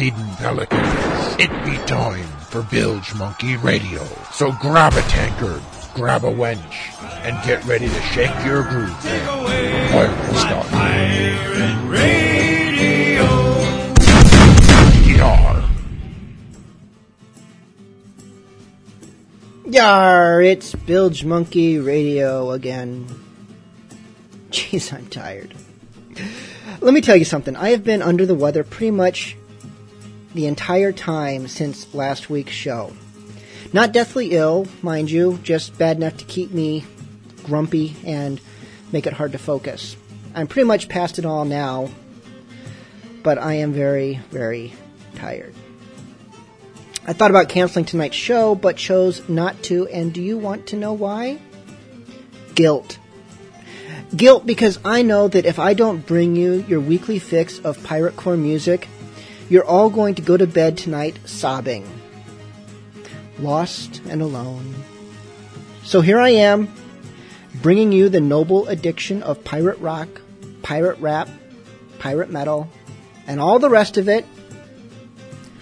Fast you pelicans. It be time for Bilge Monkey Radio. So grab a tankard, grab a wench, and get ready to shake your groove. Take away Pirate start. Pirate Radio. Yar. Yar, it's Bilge Monkey Radio again. Jeez, I'm tired. Let me tell you something. I have been under the weather pretty much the entire time since last week's show. Not deathly ill, mind you, just bad enough to keep me grumpy and make it hard to focus. I'm pretty much past it all now, but I am very, very tired. I thought about canceling tonight's show, but chose not to, and do you want to know why? Guilt. Guilt because I know that if I don't bring you your weekly fix of pirate core music, you're all going to go to bed tonight sobbing. Lost and alone. So here I am, bringing you the noble addiction of pirate rock, pirate rap, pirate metal, and all the rest of it,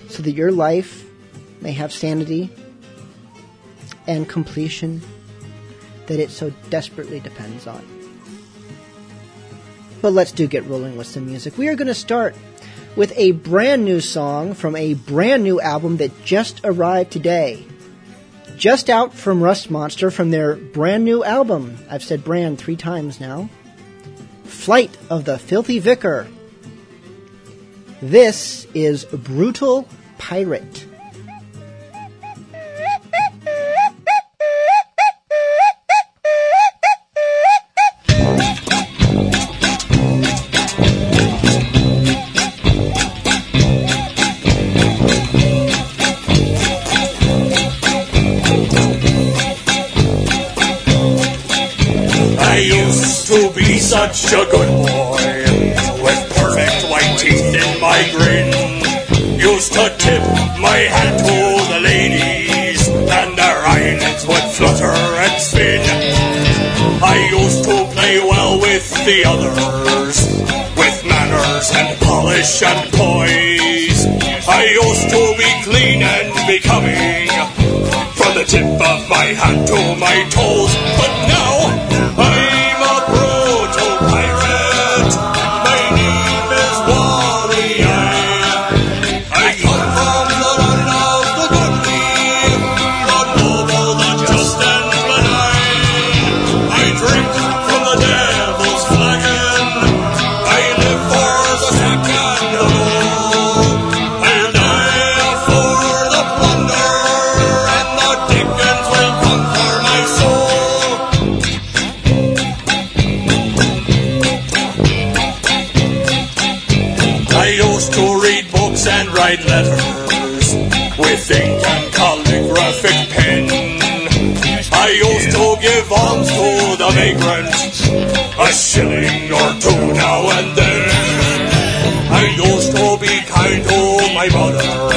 so that your life may have sanity and completion that it so desperately depends on. But let's do get rolling with some music. We are going to start with a brand new song from a brand new album that just arrived today. Just out from Rust Monster from their brand new album. I've said brand three times now. Flight of the Filthy Vicar. This is Brutal Pirate. Such a good boy with perfect white teeth in my grin. Used to tip my hat to the ladies and their eyelids would flutter and spin. I used to play well with the others with manners and polish and poise. I used to be clean and becoming from the tip of my hat to my toes. But now and calligraphic pen. I used to give alms to the vagrant, a shilling or two now and then. I used to be kind to my mother.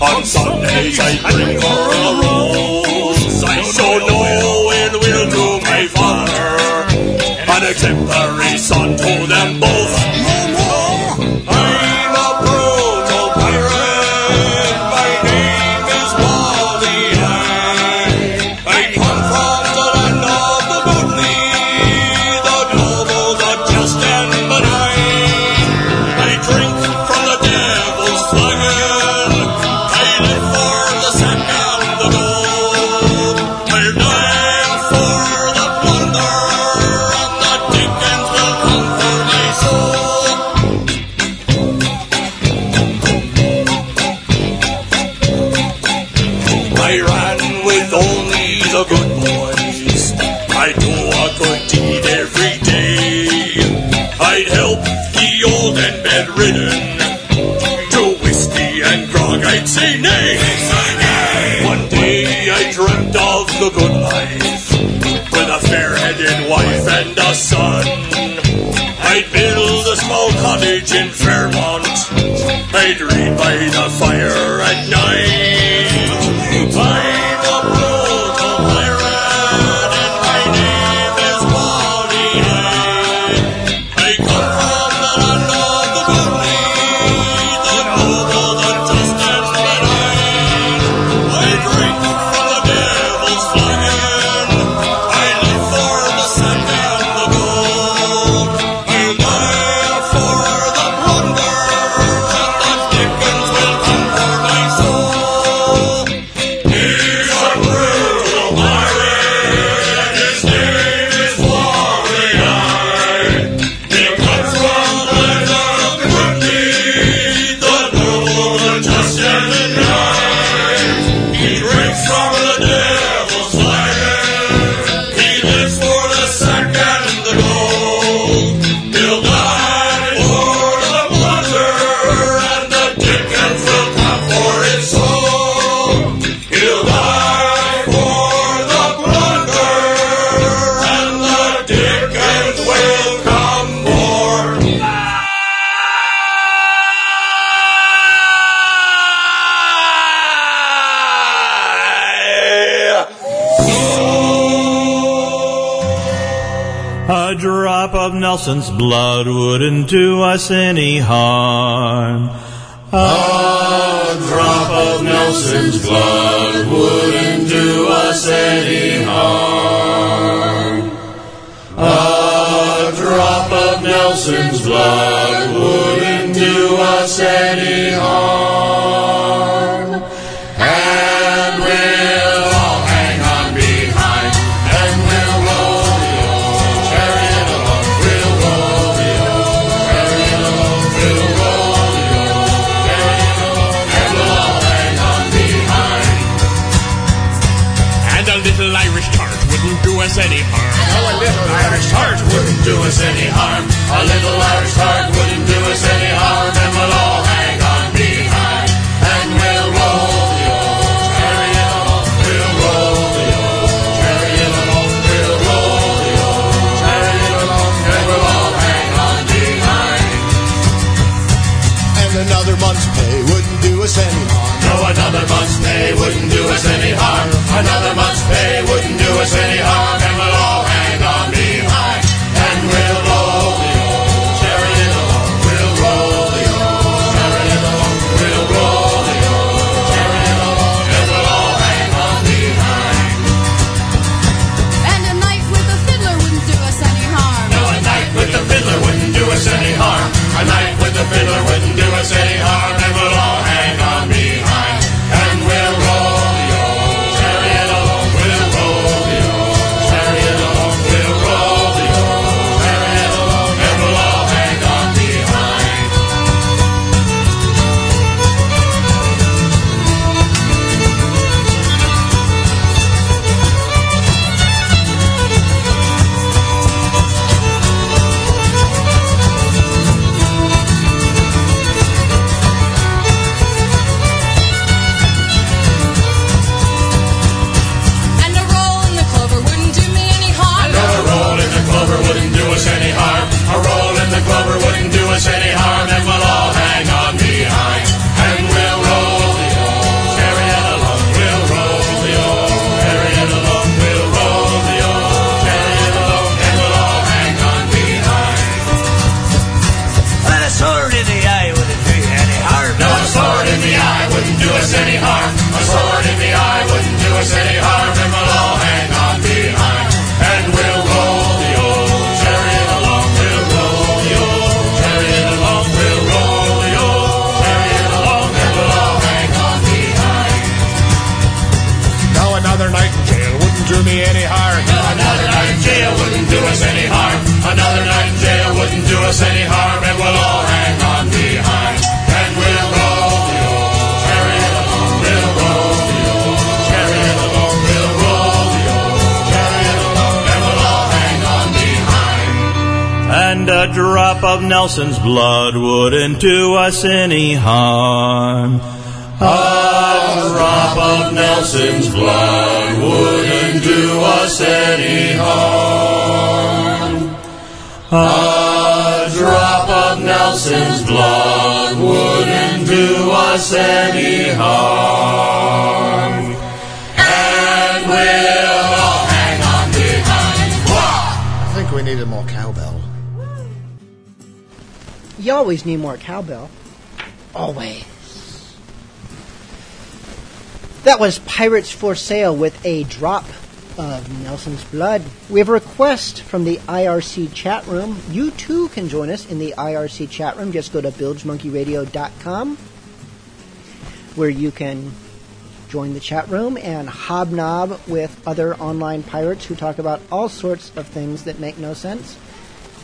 On Sundays I bring her a rose. I show no ill will to my father. An exemplary son to them both. Nay. One day I dreamt of the good life with a fair-headed wife and a son. I'd build a small cottage in Fairmont. I'd read by the fire blood wouldn't do us any harm. A drop of Nelson's blood wouldn't do us any harm. A drop of Nelson's blood wouldn't do us any harm. any harm. A little do us any harm. always need more cowbell. Always. That was Pirates for Sale with a drop of Nelson's Blood. We have a request from the IRC chat room. You too can join us in the IRC chat room. Just go to bilgemonkeyradio.com where you can join the chat room and hobnob with other online pirates who talk about all sorts of things that make no sense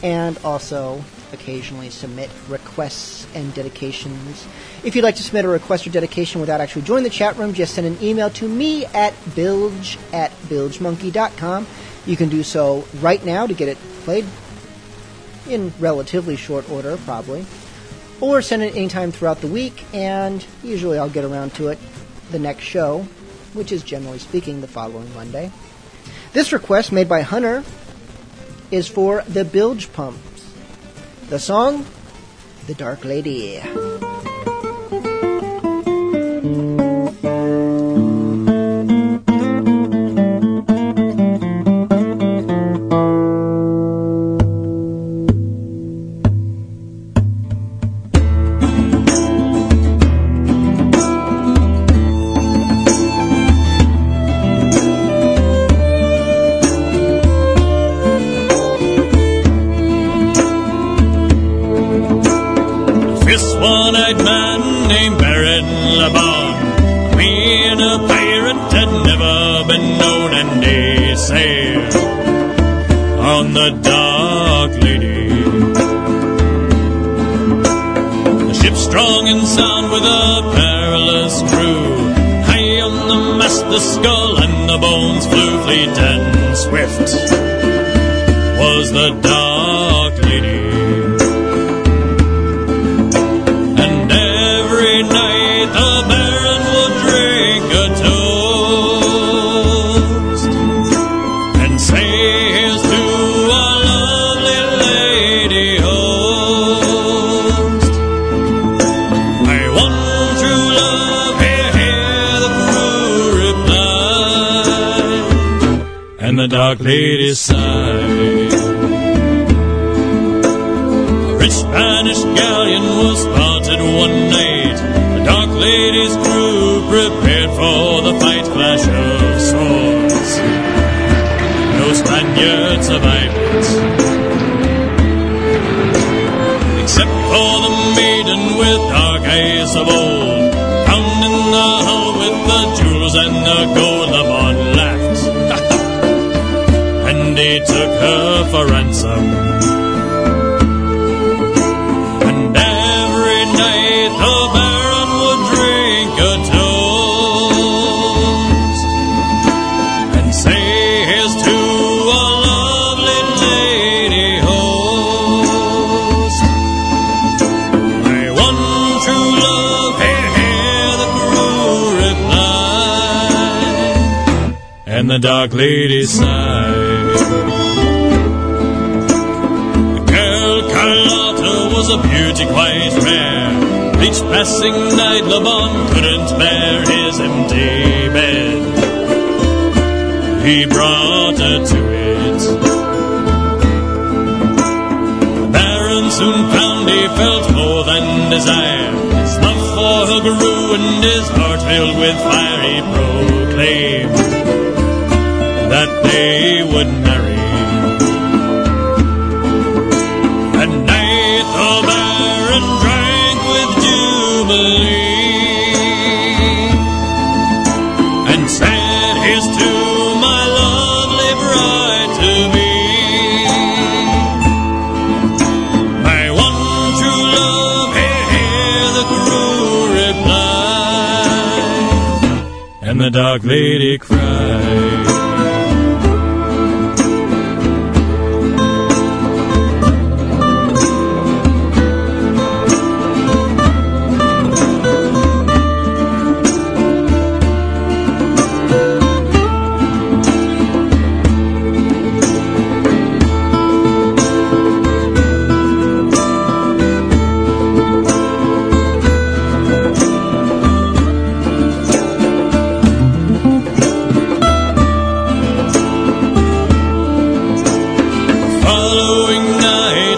and also occasionally submit requests and dedications. If you'd like to submit a request or dedication without actually joining the chat room, just send an email to me at bilge at bilgemonkey.com. You can do so right now to get it played in relatively short order, probably. Or send it anytime throughout the week, and usually I'll get around to it the next show, which is generally speaking the following Monday. This request made by Hunter is for the bilge pumps. The song, The Dark Lady.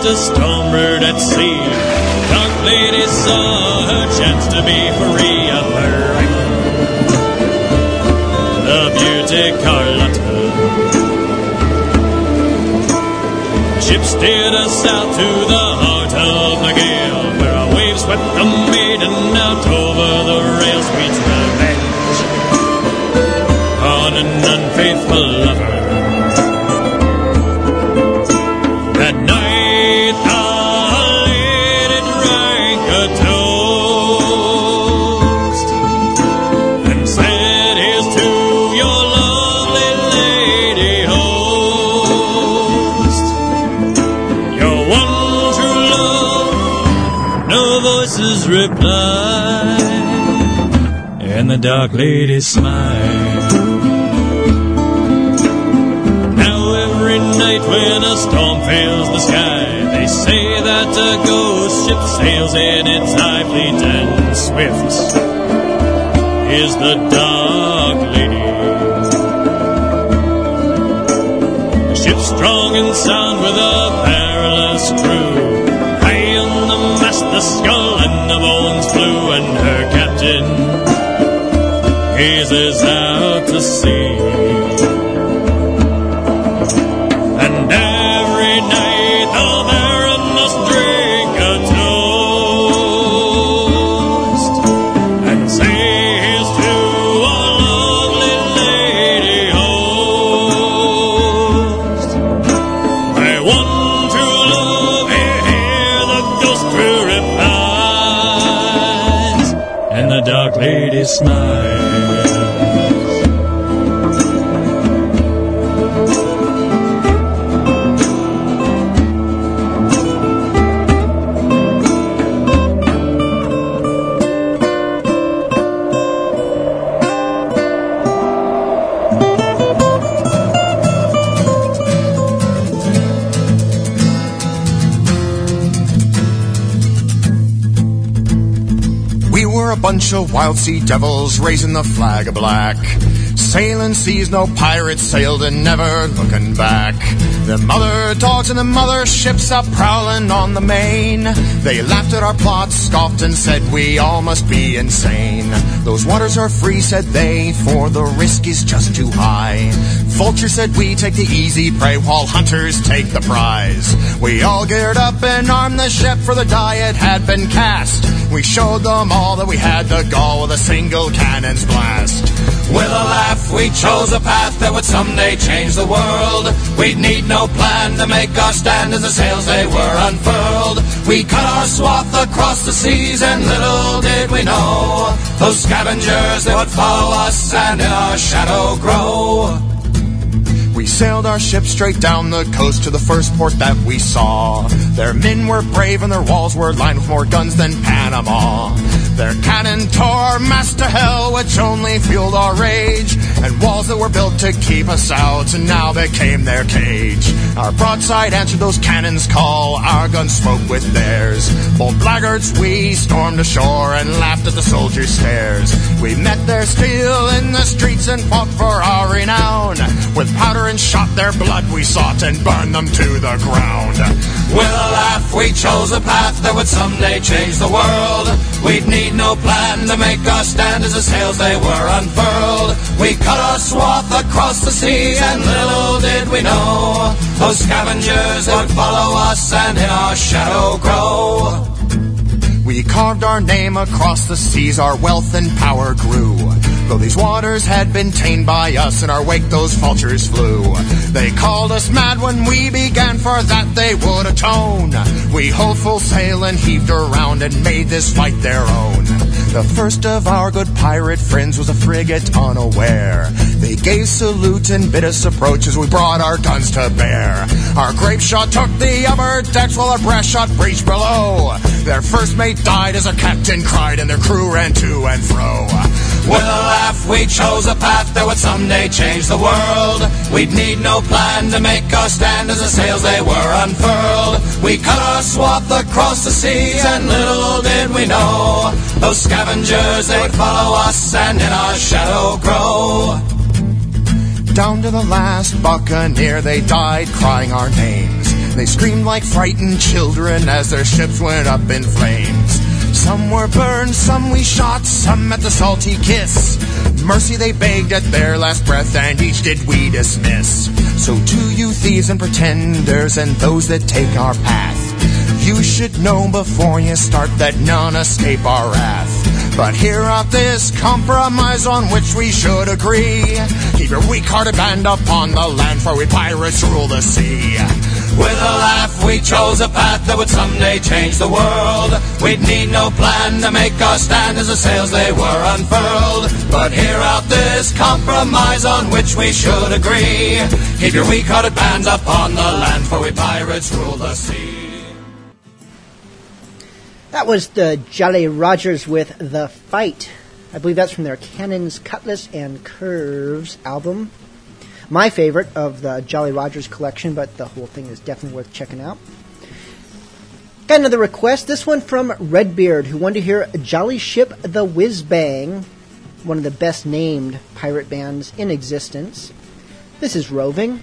a stormer at sea. Dark lady saw her chance to be free of her The beauty Carlotta. Ship steered us south to the heart of the gale, where our waves swept the maiden out over the rail. Sweet dark lady smile. Now every night when a storm fills the sky, they say that a ghost ship sails in its high fleet and swift is the dark lady. A ship strong and sound with a perilous crew. High on the mast, the skull and the bones flew, and her captain gazes out to sea. Of wild sea devils raising the flag of black. Sailing seas, no pirates sailed and never looking back. The mother dogs and the mother ships are prowling on the main. They laughed at our plots, scoffed and said we all must be insane. Those waters are free, said they, for the risk is just too high. Vulture said we take the easy prey while hunters take the prize. We all geared up and armed the ship for the die it had been cast. We showed them all that we had the gall with a single cannon's blast. With a laugh, we chose a path that would someday change the world. We'd need no plan to make our stand as the sails they were unfurled. We cut our swath across the seas, and little did we know those scavengers they would follow us and in our shadow grow. Sailed our ship straight down the coast to the first port that we saw. Their men were brave and their walls were lined with more guns than Panama. Their cannon tore mast to hell, which only fueled our rage. And walls that were built to keep us out, and now became their cage. Our broadside answered those cannons' call, our guns spoke with theirs. Bold blackguards, we stormed ashore and laughed at the soldiers' stares. We met their steel in the streets and fought for our renown. With powder and shot, their blood we sought and burned them to the ground. With a laugh, we chose a path that would someday change the world. We'd need no plan to make our stand as the sails they were unfurled. We cut our swath across the seas, and little did we know those scavengers would follow us and in our shadow grow. We carved our name across the seas, our wealth and power grew. Though these waters had been tamed by us, in our wake those vultures flew. They called us mad when we began, for that they would atone. We hove full sail and heaved around and made this fight their own. The first of our good pirate friends was a frigate unaware. They gave salute and bid us approach as we brought our guns to bear. Our grape shot took the upper decks while our brass shot breached below. Their first mate died as our captain cried and their crew ran to and fro. With a laugh, we chose a path that would someday change the world. We'd need no plan to make our stand as the sails they were unfurled. We cut our swath across the seas, and little did we know those scavengers they would follow us and in our shadow grow. Down to the last buccaneer, they died crying our names. They screamed like frightened children as their ships went up in flames. Some were burned, some we shot, some at the salty kiss. Mercy they begged at their last breath, and each did we dismiss. So to you thieves and pretenders, and those that take our path, you should know before you start that none escape our wrath. But hear out this compromise on which we should agree. Keep your weak-hearted band upon the land, for we pirates rule the sea. With a laugh, we chose a path that would someday change the world. We'd need no plan to make our stand as the sails they were unfurled. But hear out this compromise on which we should agree. Keep your weak-hearted bands upon the land, for we pirates rule the sea. That was the Jolly Rogers with The Fight. I believe that's from their Cannons, Cutlass, and Curves album. My favorite of the Jolly Rogers collection, but the whole thing is definitely worth checking out. Got another request, this one from Redbeard, who wanted to hear Jolly Ship the Whiz Bang, one of the best named pirate bands in existence. This is Roving.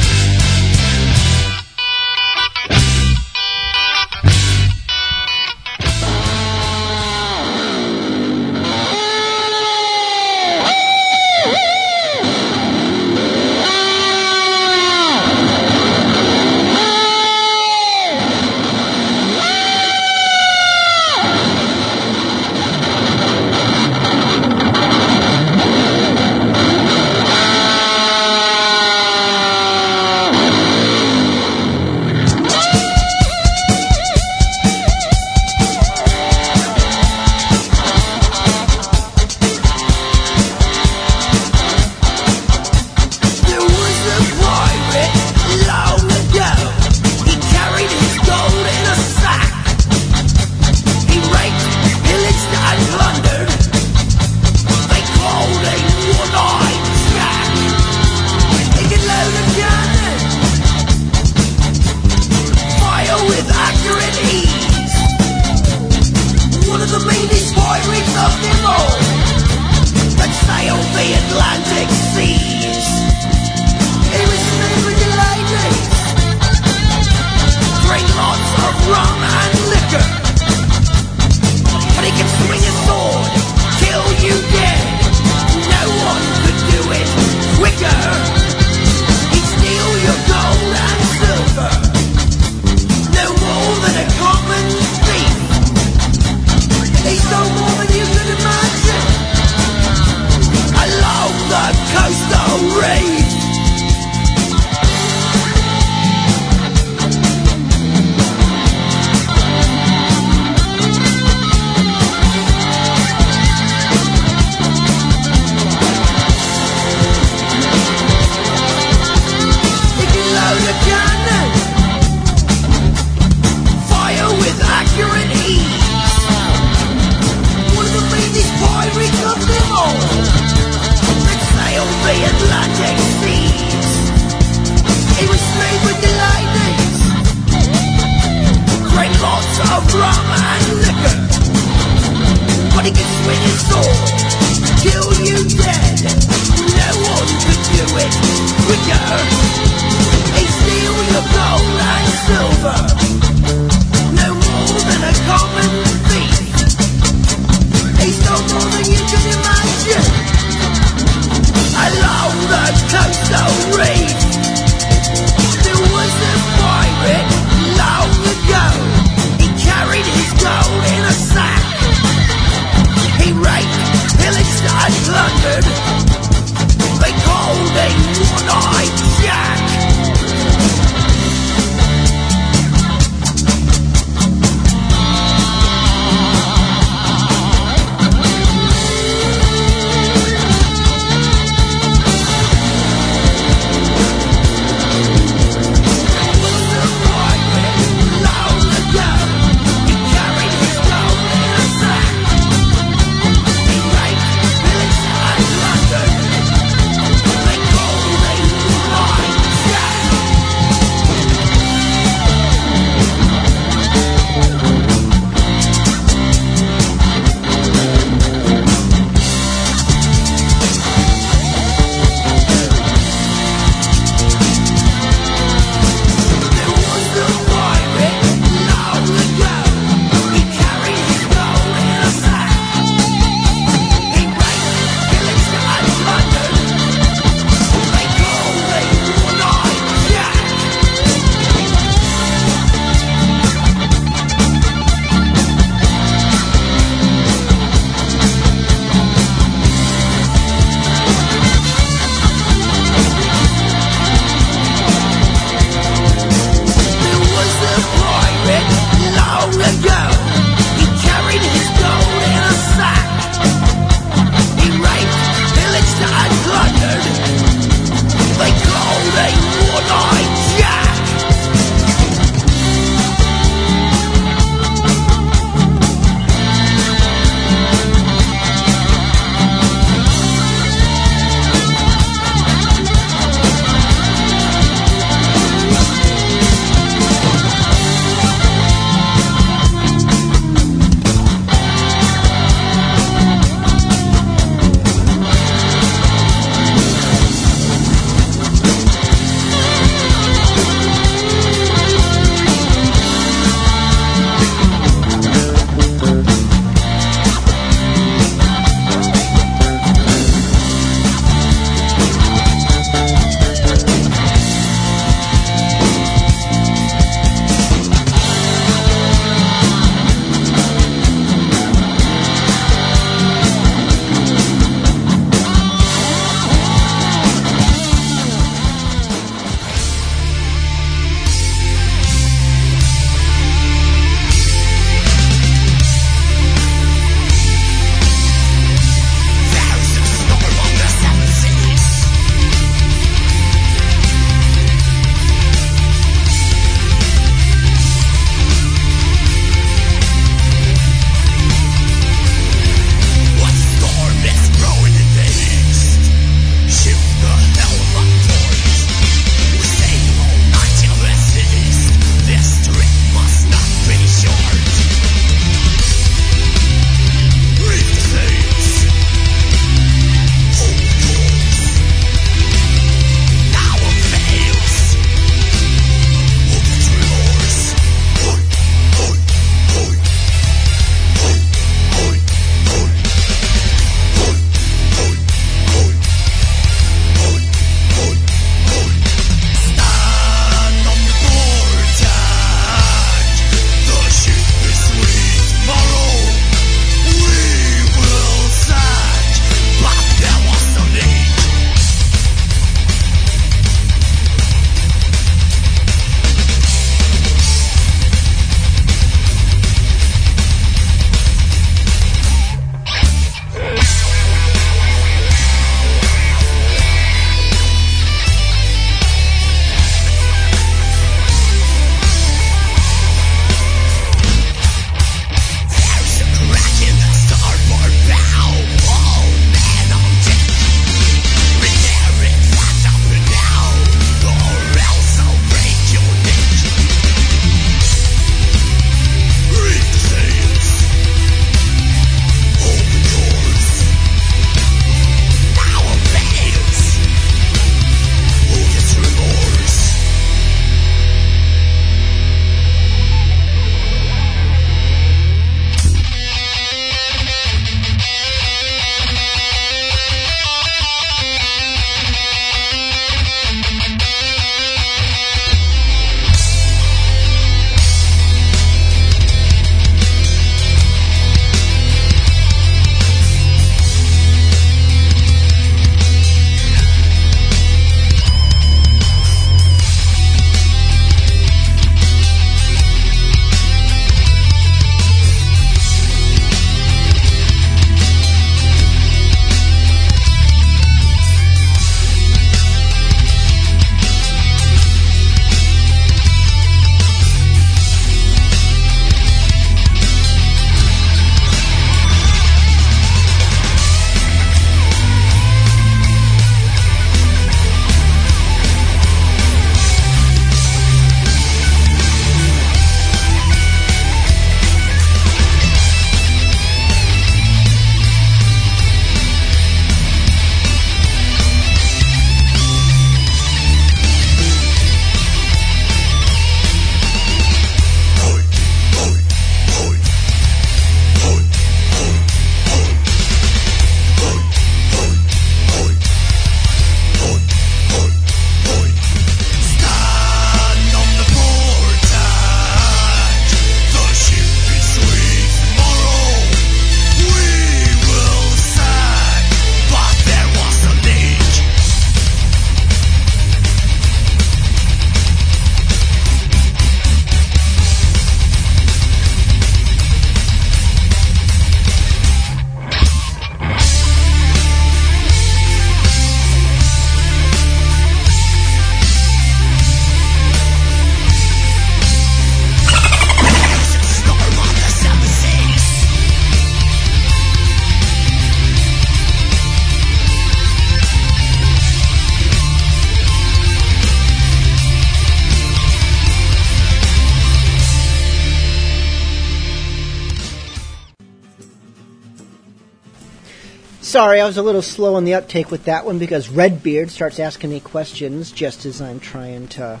Sorry, I was a little slow on the uptake with that one because Redbeard starts asking me questions just as I'm trying to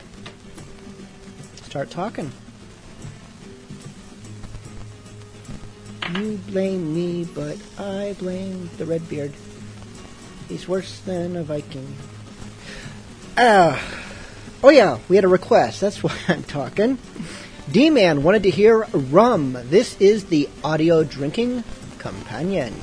start talking. You blame me, but I blame the Redbeard. He's worse than a Viking. Ah. oh yeah, we had a request. That's why I'm talking. D-Man wanted to hear Rum. This is the audio drinking companion.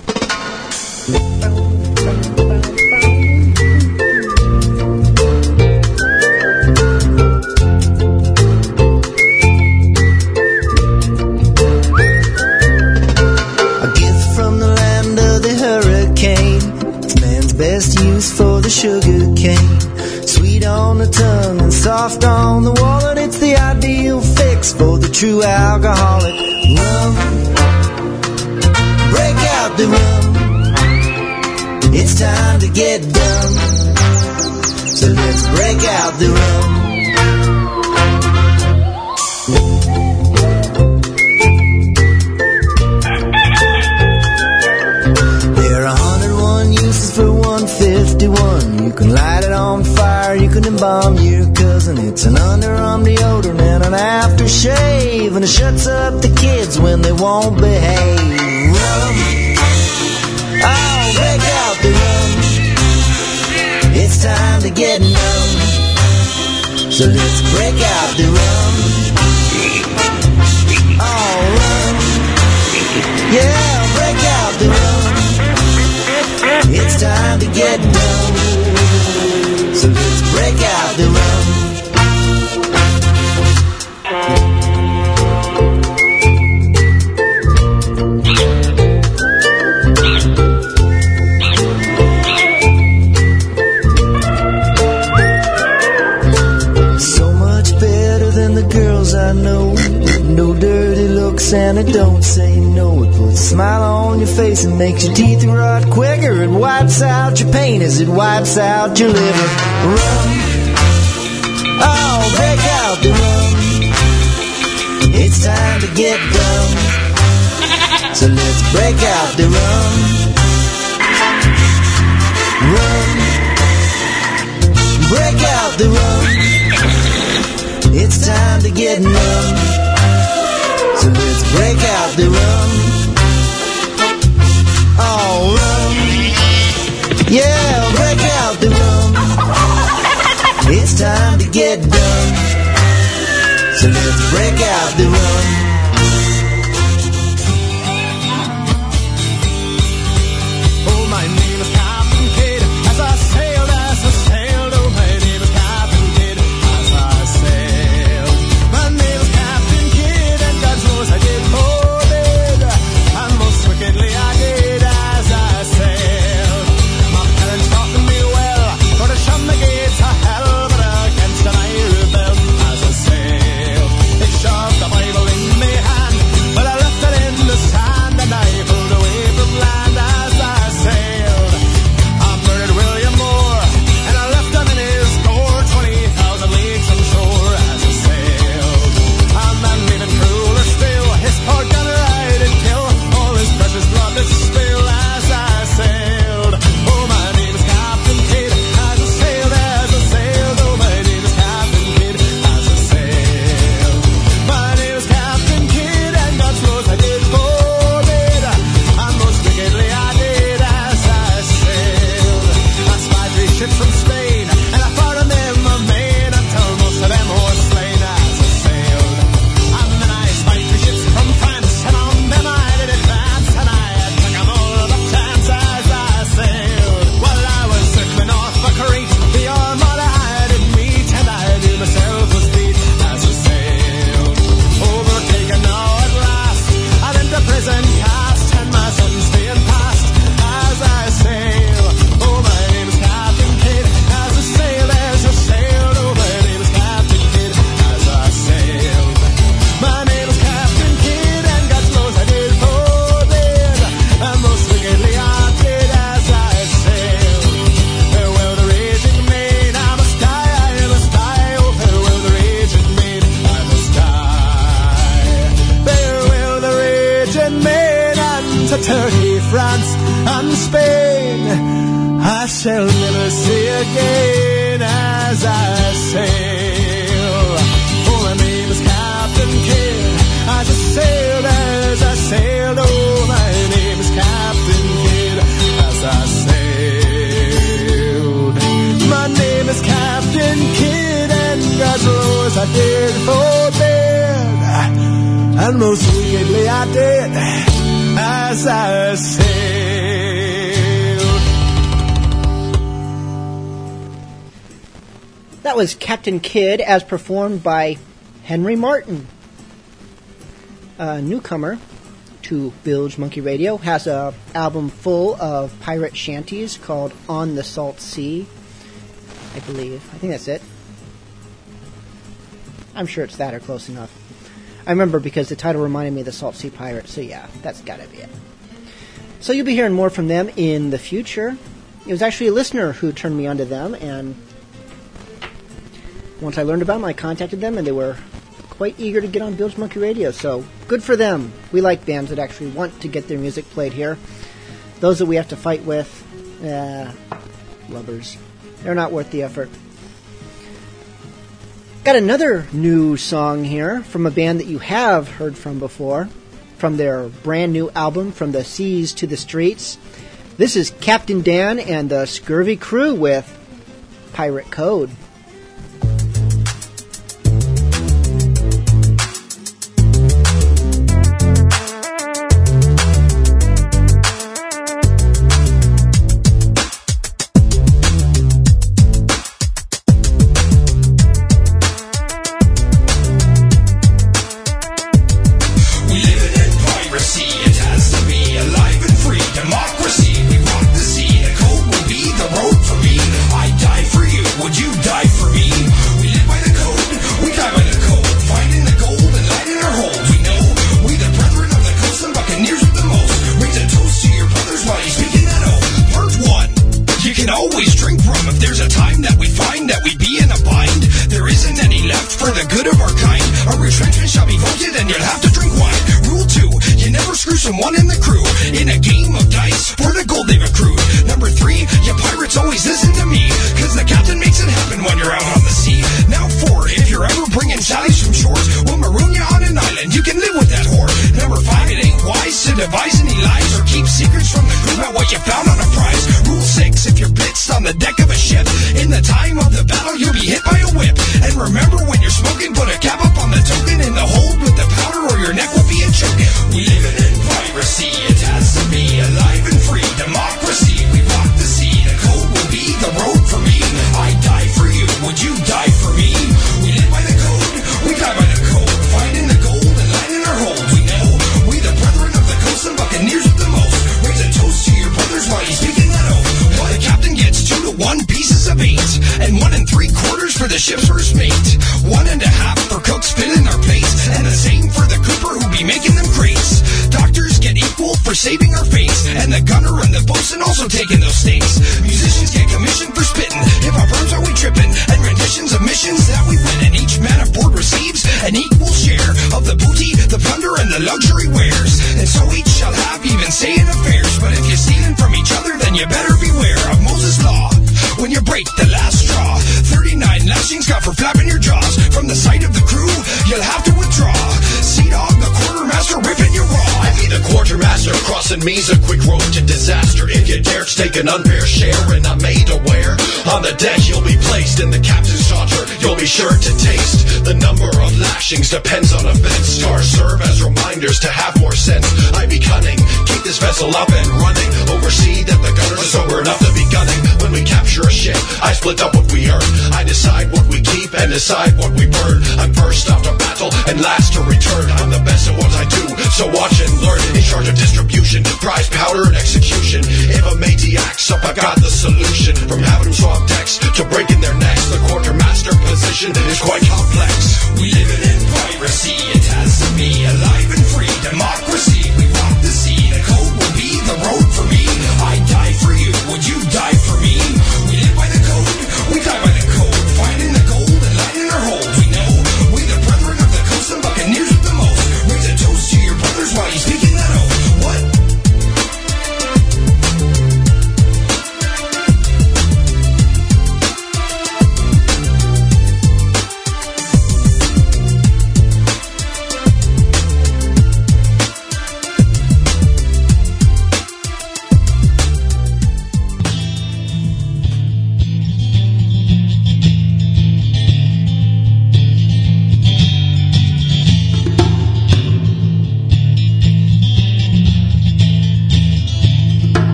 True alcoholic. Rum. Break out the rum. It's time to get done. So let's break out the rum. There are 101 uses for 151. You can light it on fire, you can embalm your cousin. It's an underarm deodorant and an aftershave, and it shuts up the kids when they won't behave. Rum. Oh, break out. It's time to get numb. So let's break out the rum. Oh, rum. Yeah, break out the rum. It's time to get numb. So let's break out the rum. It don't say no. It puts a smile on your face and makes your teeth rot quicker. It wipes out your pain as it wipes out your liver. Rum. Oh, break out the rum. It's time to get dumb. So let's break out the rum. Rum. Break out the rum. It's time to get numb. Let's break out the rum. Rum. Yeah, break out the rum. It's time to get done. So let's break out the rum. as performed by Henry Martin, a newcomer to Bilge Monkey Radio, has a album full of pirate shanties called On the Salt Sea, I believe. I think that's it. I'm sure it's that or close enough. I remember because the title reminded me of the Salt Sea Pirates, so yeah, that's gotta be it. So you'll be hearing more from them in the future. It was actually a listener who turned me onto them, and once I learned about them, I contacted them, and they were quite eager to get on Bilge Monkey Radio. So good for them. We like bands that actually want to get their music played here. Those that we have to fight with, uh, lovers, they're not worth the effort. Got another new song here from a band that you have heard from before, from their brand new album, From the Seas to the Streets. This is Captain Dan and the Scurvy Crew with Pirate Code.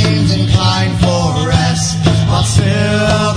Seemed inclined for rest, but still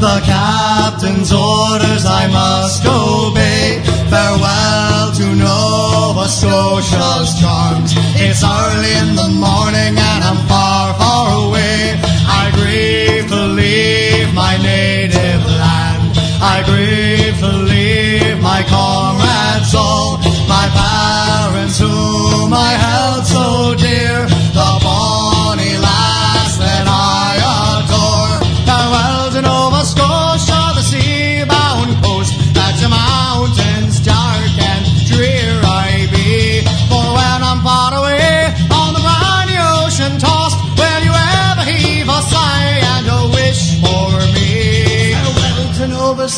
The captain's orders I must obey. Farewell to Nova Scotia's charms. It's early in the morning and I'm far, far away. I grieve to leave my native land. I grieve to leave my comrades all, my parents whom I held so dear,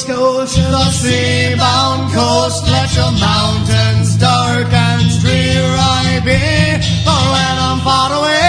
Scotia, the sea-bound coast, let your mountains dark and drear I be. For when I'm far away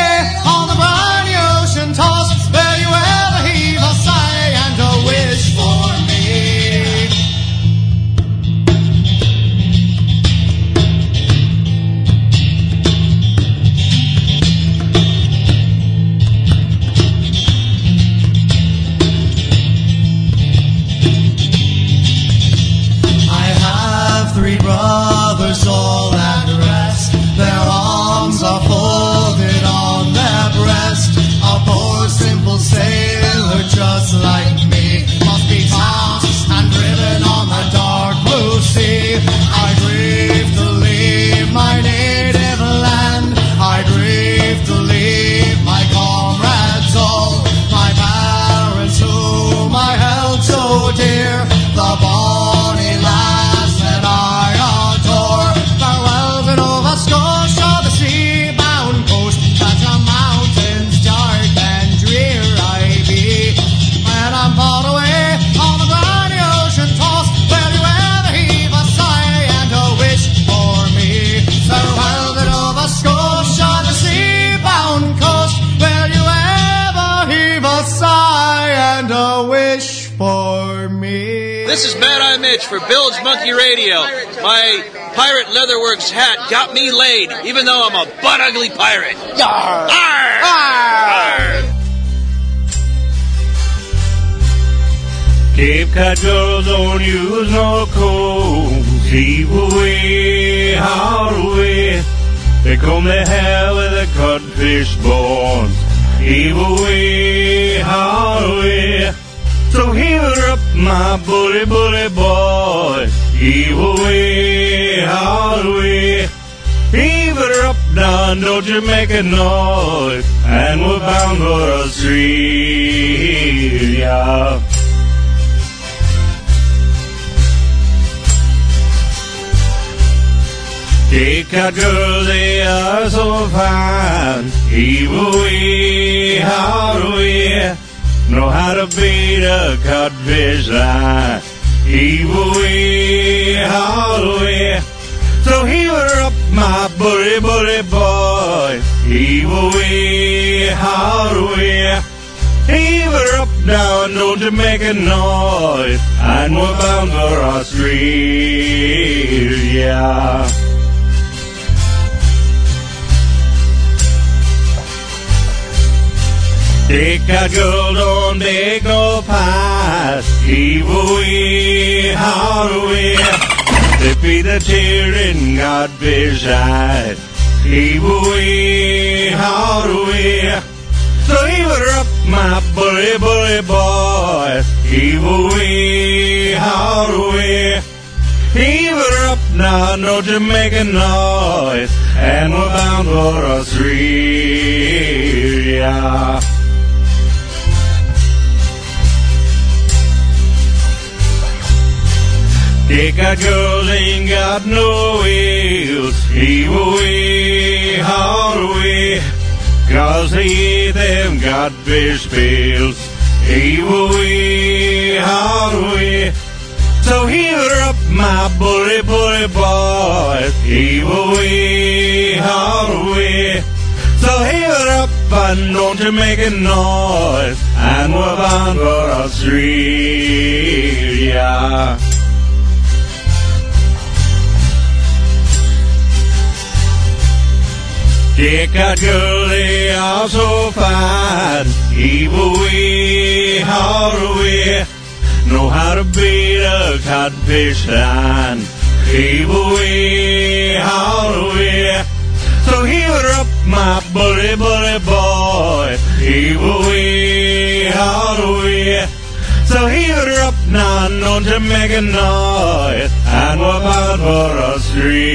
is Bad Eye Mitch for Bilge Monkey Radio. My Pirate Leatherworks hat got me laid, even though I'm a butt ugly pirate. Arr! Arr! Cape Cod girls don't use no combs. Heave away, haul away. They comb their hair with a codfish bones. Heave away, haul away. So her up, my bully, bully boy. Heave away, haul away. Heave her up, now don't you make a noise. And we're bound for Australia. Take a girl, they are so fine. Heave away, haul away. Know how to beat a codfish line. Heave away, haul away. So heave her up, my bully, bully boy. Haul away. Heave her up now don't you make a noise. And we're bound for Australia. Take a girl, don't take no pass. Heave away, haul away. Be the tear in Godfish's eye. Heave away, haul away. Her up, my bully, bully boy. Heave away, haul away. Heave up now, make a noise. And we're bound for Australia. Cape Cod girls ain't got no wheels. Heave away, haul away. Cause they eat them godfish pills. Heave away, haul away. So heave up, my bully, bully boy. Heave away, haul away. So heave up and don't you make a noise. And we're bound for Australia. Cape Cod girl, are so fine. Heave away, haul away. Know how to beat a codfish line. Heave away, haul away. So heave her up, my bully, bully boy. Heave away, haul away. So heave her up now, don't you make a noise. And we're bound for Australia.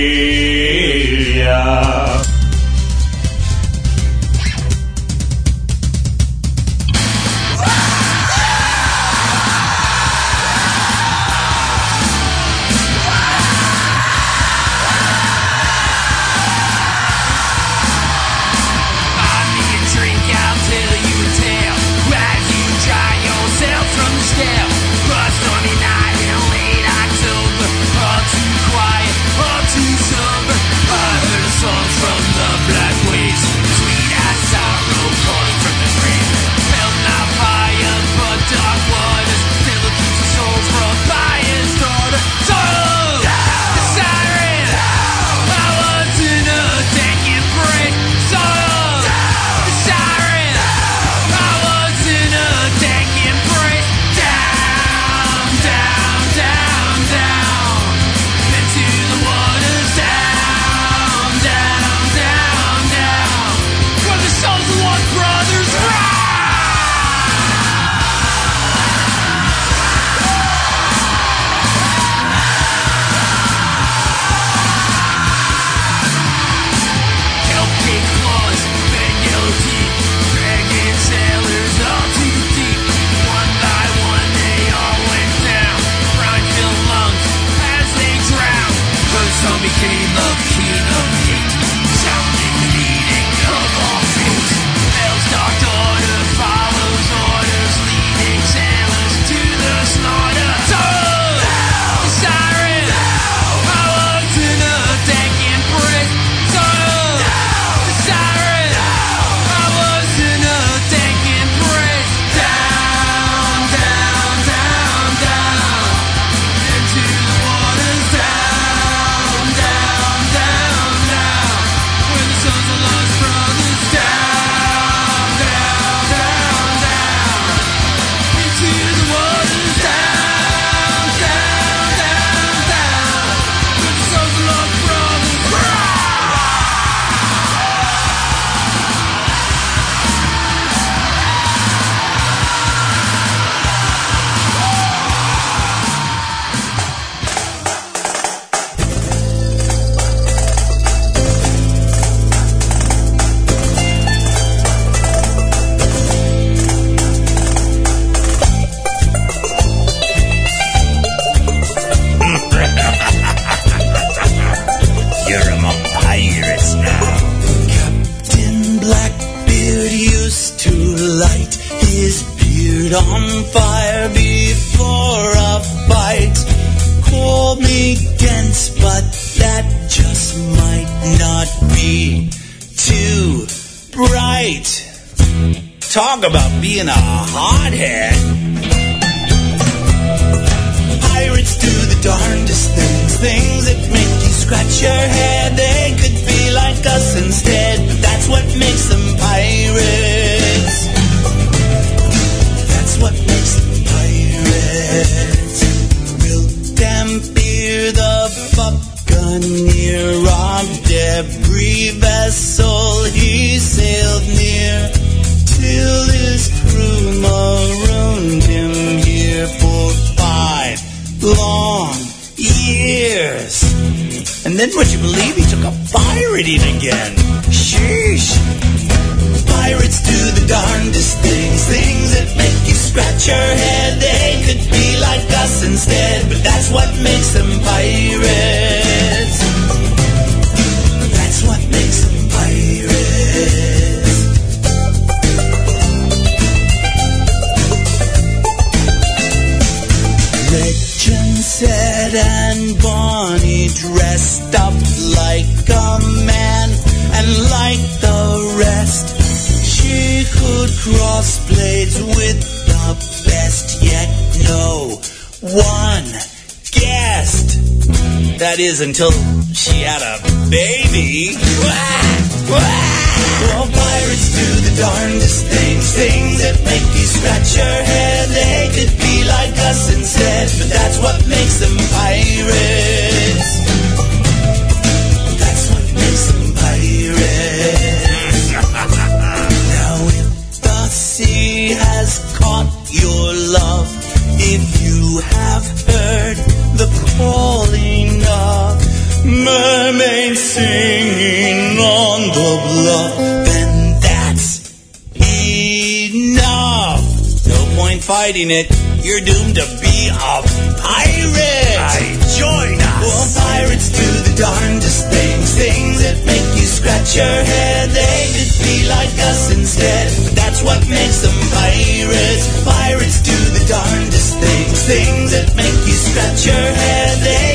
Singing on the bluff, then that's enough. No point fighting it. You're doomed to be a pirate. I join us. Well, pirates do the darndest things, things that make you scratch your head. They could be like us instead, but that's what makes them pirates. Pirates do the darndest things, things that make you scratch your head. They could be like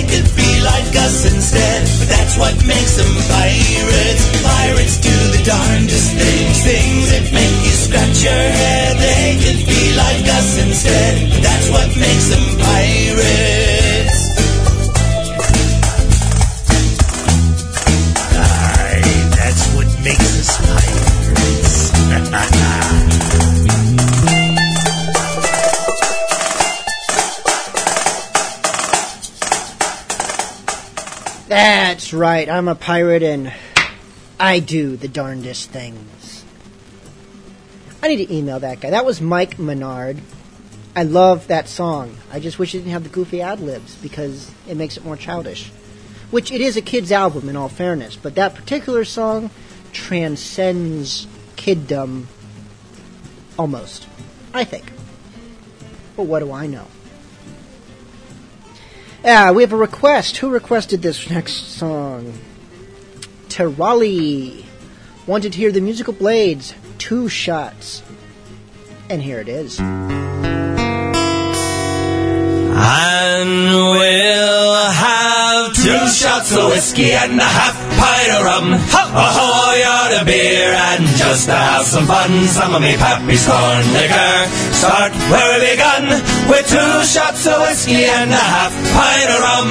us instead, but that's what makes them pirates. Pirates do the darndest things, things that make you scratch your head. They could be like us instead, but that's what makes them pirates. Aye, that's what makes us pirates. Right. I'm a pirate and I do the darndest things. I need to email that guy. That was Mike Menard. I love that song. I just wish it didn't have the goofy ad libs because it makes it more childish. Which it is a kid's album in all fairness, but that particular song transcends kiddom almost. I think. But what do I know? Ah, we have a request. Who requested this next song? Terali wanted to hear the musical blades, two shots. And here it is. And we'll have two shots of whiskey and a half pint of rum, a whole yard of beer, and just to have some fun, some of me pappy's corn liquor. Start where we begun with two shots of whiskey and a half pint of rum.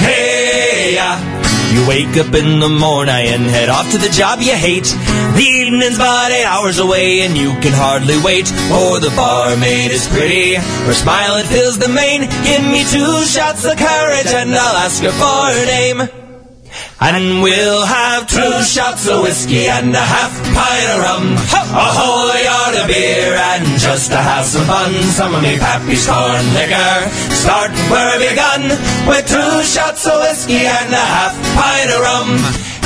Hey, yeah. You wake up in the morning and head off to the job you hate. The evening's about eight hours away and you can hardly wait. For the barmaid is pretty, her smile it fills the main. Give me two shots of courage and I'll ask her for her name. And we'll have two shots of whiskey and a half pint of rum, a whole yard of beer, and just to have some fun, some of me pappy's corn liquor. Start where we begun with two shots of whiskey and a half pint of rum.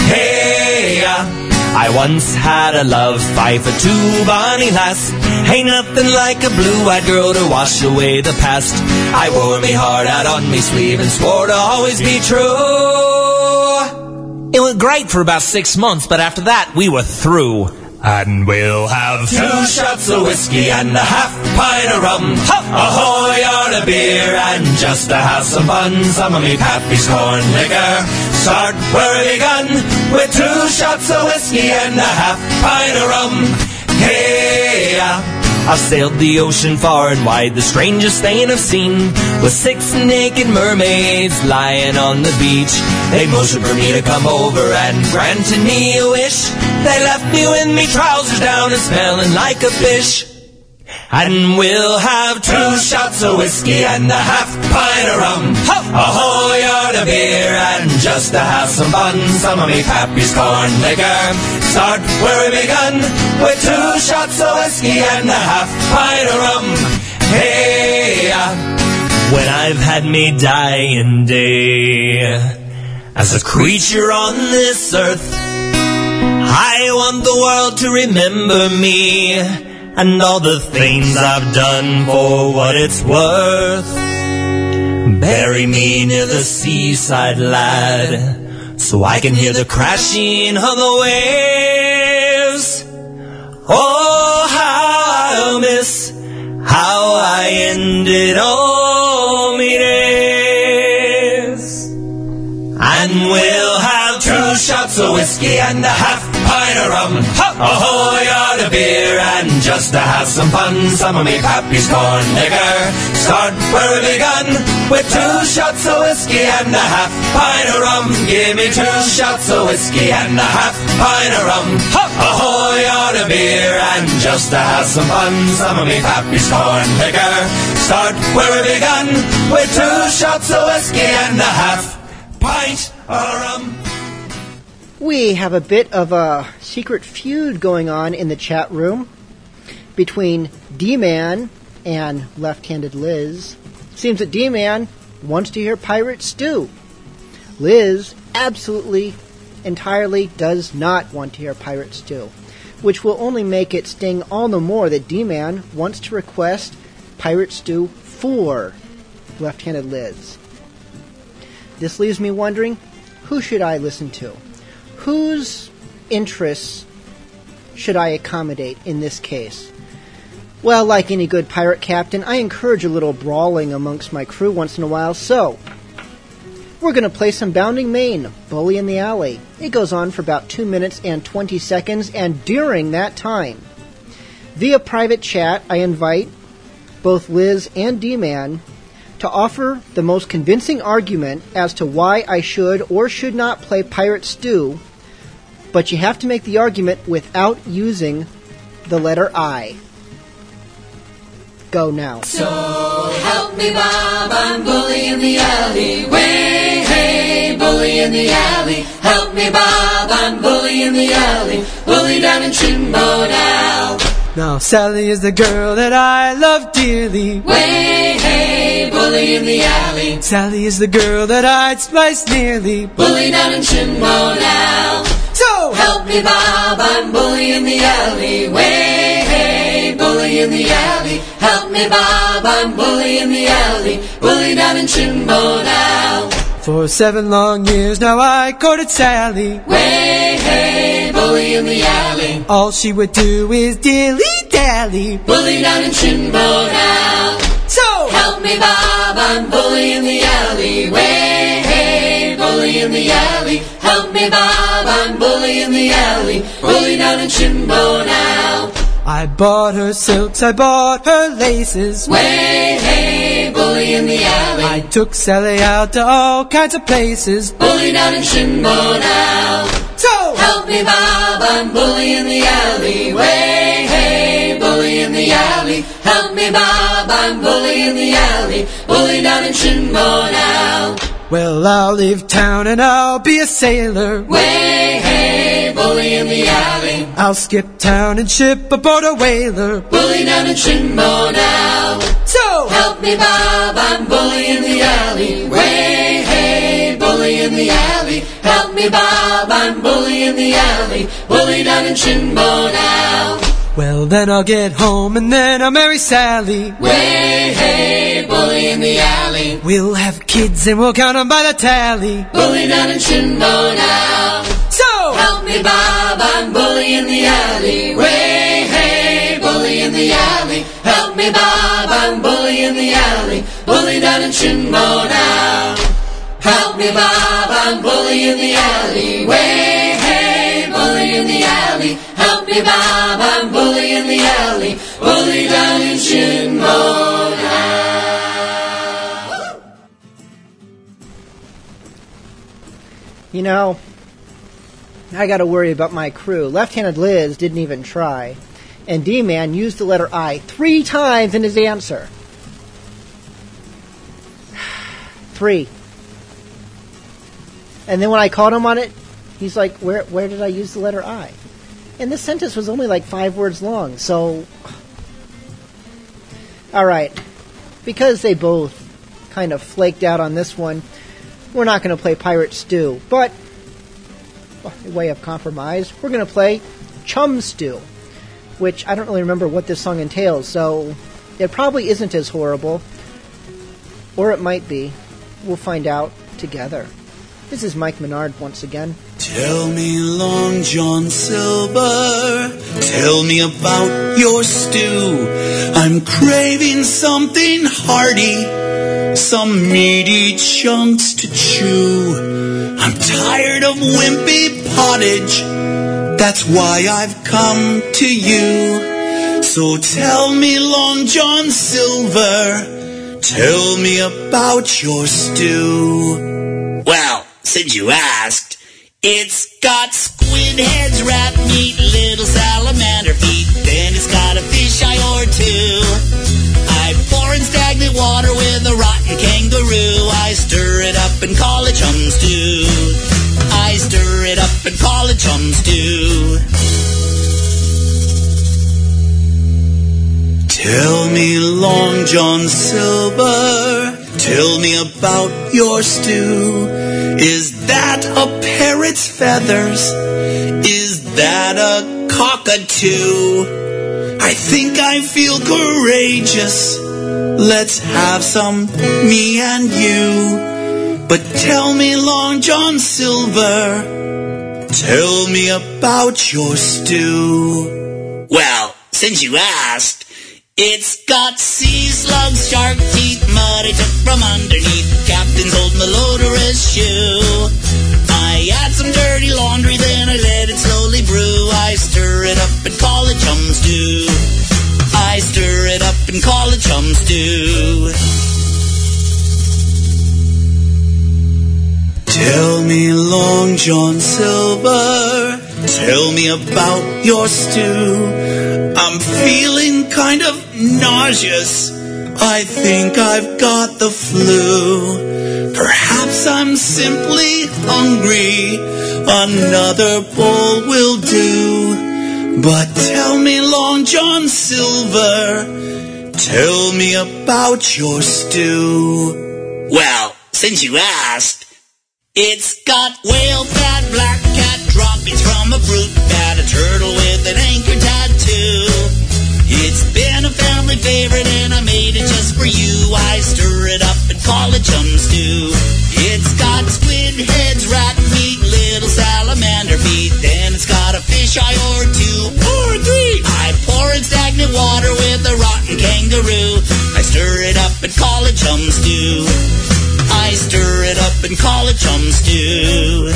Hey, yeah. I once had a love fight for two bonny lass. Ain't nothing like a blue-eyed girl to wash away the past. I wore me heart out on me sleeve and swore to always be true. It went great for about six months, but after that, we were through. And we'll have two shots of whiskey and a half pint of rum, a whole yard of beer, and just to have some fun, some of me pappy's corn liquor. Start where we begun with two shots of whiskey and a half pint of rum. Hey, yeah. I've sailed the ocean far and wide, the strangest thing I've seen was six naked mermaids lying on the beach. They motioned for me to come over and granted me a wish. They left me with me trousers down and smelling like a fish. And we'll have two shots of whiskey and a half pint of rum, a whole yard of beer, and just to have some fun, some of me pappy's corn liquor. Start where we begun with two shots of whiskey and a half pint of rum. Hey, uh, when I've had me dying day. as a creature on this earth. I want the world to remember me and all the things I've done for what it's worth. Bury me near the seaside, lad, so I can hear the crashing of the waves. Oh, how I'll miss how I ended all me days. And we'll have two shots of whiskey and a half pint of rum, a whole yard of beer, and just to have some fun, some of me pappy's corn liquor. Start where we begun with two shots of whiskey and a half pint of rum. Give me two shots of whiskey and a half pint of rum, a whole yard of beer, and just to have some fun, some of me pappy's corn liquor. Start where we begun with two shots of whiskey and a half pint of rum. We have a bit of a secret feud going on in the chat room between D Man and Left Handed Liz. Seems that D Man wants to hear Pirate Stew. Liz absolutely, entirely does not want to hear Pirate Stew, which will only make it sting all the more that D Man wants to request Pirate Stew for Left Handed Liz. This leaves me wondering who should I listen to? Whose interests should I accommodate in this case? Well, like any good pirate captain, I encourage a little brawling amongst my crew once in a while, so we're going to play some Bounding Main, Bully in the Alley. It goes on for about 2 minutes and 20 seconds, and during that time, via private chat, I invite both Liz and D-Man to offer the most convincing argument as to why I should or should not play Pirate Stew, but you have to make the argument without using the letter I. Go now. So help me, Bob, I'm bully in the alley. Way, hey, bully in the alley. Help me, Bob, I'm bully in the alley. Bully down in Shinbo now. Now Sally is the girl that I love dearly. Way, hey, bully in the alley. Sally is the girl that I'd slice nearly. Bully down in Shinbo now. Help me, Bob, I'm bully in the alley. Way, hey, bully in the alley. Help me, Bob, I'm bully in the alley. Bully down in Chimbo now. For seven long years now I courted Sally. Way, hey, bully in the alley. All she would do is dilly dally. Bully down in Chimbo now. So help me, Bob, I'm bully in the alley. Way, hey, bully in the alley. Help me, Bob, I'm bully in the alley. Bully down in Shinbo now. I bought her silks, I bought her laces. Way, hey, bully in the alley. I took Sally out to all kinds of places. Bully down in Shinbo now. So help me, Bob, I'm bully in the alley. Way, hey, bully in the alley. Help me, Bob, I'm bully in the alley. Bully down in Shinbo now. Well, I'll leave town and I'll be a sailor. Way, hey, bully in the alley. I'll skip town and ship aboard a whaler. Bully down in Shinbo now. So help me, Bob, I'm bully in the alley. Way, hey, bully in the alley. Help me, Bob, I'm bully in the alley. Bully down in Shinbo now. Well, then I'll get home and then I'll marry Sally. Way, hey, bully in the alley. We'll have kids and we'll count 'em by the tally. Bully down in Shinbo now. So help me, Bob, I'm bully in the alley. Way, hey, bully in the alley. Help me, Bob, I'm bully in the alley. Bully down in Shinbo now. Help me, Bob, I'm bully in the alley. Way, hey, bully in the alley. Help me, Bob, I'm bully in the alley. Bully down in Shinbo. You know, I gotta worry about my crew. Left handed Liz didn't even try. And D Man used the letter I three times in his answer. Three. And then when I called him on it, he's like, Where where did I use the letter I? And this sentence was only like five words long, so Alright. Because they both kind of flaked out on this one, we're not going to play Pirate Stew. But, by way of compromise, we're going to play Chum Stew, which I don't really remember what this song entails, so it probably isn't as horrible. Or it might be. We'll find out together. This is Mike Menard once again. Tell me, Long John Silver, tell me about your stew. I'm craving something hearty, some meaty chunks to chew. I'm tired of wimpy pottage, that's why I've come to you. So tell me, Long John Silver, tell me about your stew. Well, since you asked, it's got squid heads, rat meat, little salamander feet, then it's got a fish eye or two. I pour in stagnant water with a rotten kangaroo. I stir it up and call it chum stew. I stir it up and call it chum stew. Tell me, Long John Silver, tell me about your stew. Is that a parrot's feathers? Is that a cockatoo? I think I feel courageous. Let's have some, me and you. But tell me, Long John Silver, tell me about your stew. Well, since you asked, it's got sea slugs, shark teeth, mud I took from underneath Captain's old malodorous shoe. I add some dirty laundry, then I let it slowly brew. I stir it up and call it chum stew. I stir it up and call it chum stew. Tell me, Long John Silver, tell me about your stew. I'm feeling kind of nauseous. I think I've got the flu. Perhaps I'm simply hungry. Another bowl will do. But tell me, Long John Silver, tell me about your stew. Well, since you asked, it's got whale fat, black cat droppings from a fruit bat, a turtle with an anchor tattoo. It's been a family favorite and I made it just for you. I stir it up and call it chum stew. It's got squid heads, rat meat, little salamander feet. Then it's got a fish eye or two or three. I pour in stagnant water with a rotten kangaroo. I stir it up and call it chum stew. I stir it up and call it chum stew.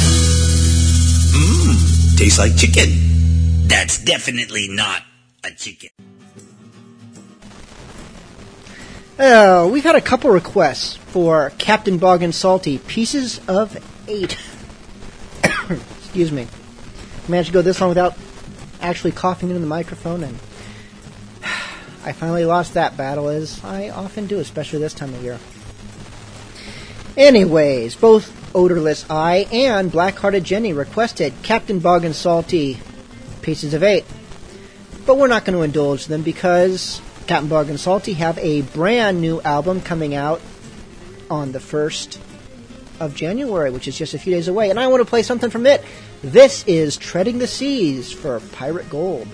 Mmm, tastes like chicken. That's definitely not a chicken. Oh, we've had a couple requests for Captain Bog and Salty Pieces of Eight. Excuse me. Managed to go this long without actually coughing into the microphone, and I finally lost that battle, as I often do, especially this time of year. Anyways, both Odorless Eye and Black-Hearted Jenny requested Captain Bog and Salty Pieces of Eight. But we're not going to indulge them because Captain Bog and Salty have a brand new album coming out on the 1st of January, which is just a few days away. And I want to play something from it. This is Treading the Seas for Pirate Gold.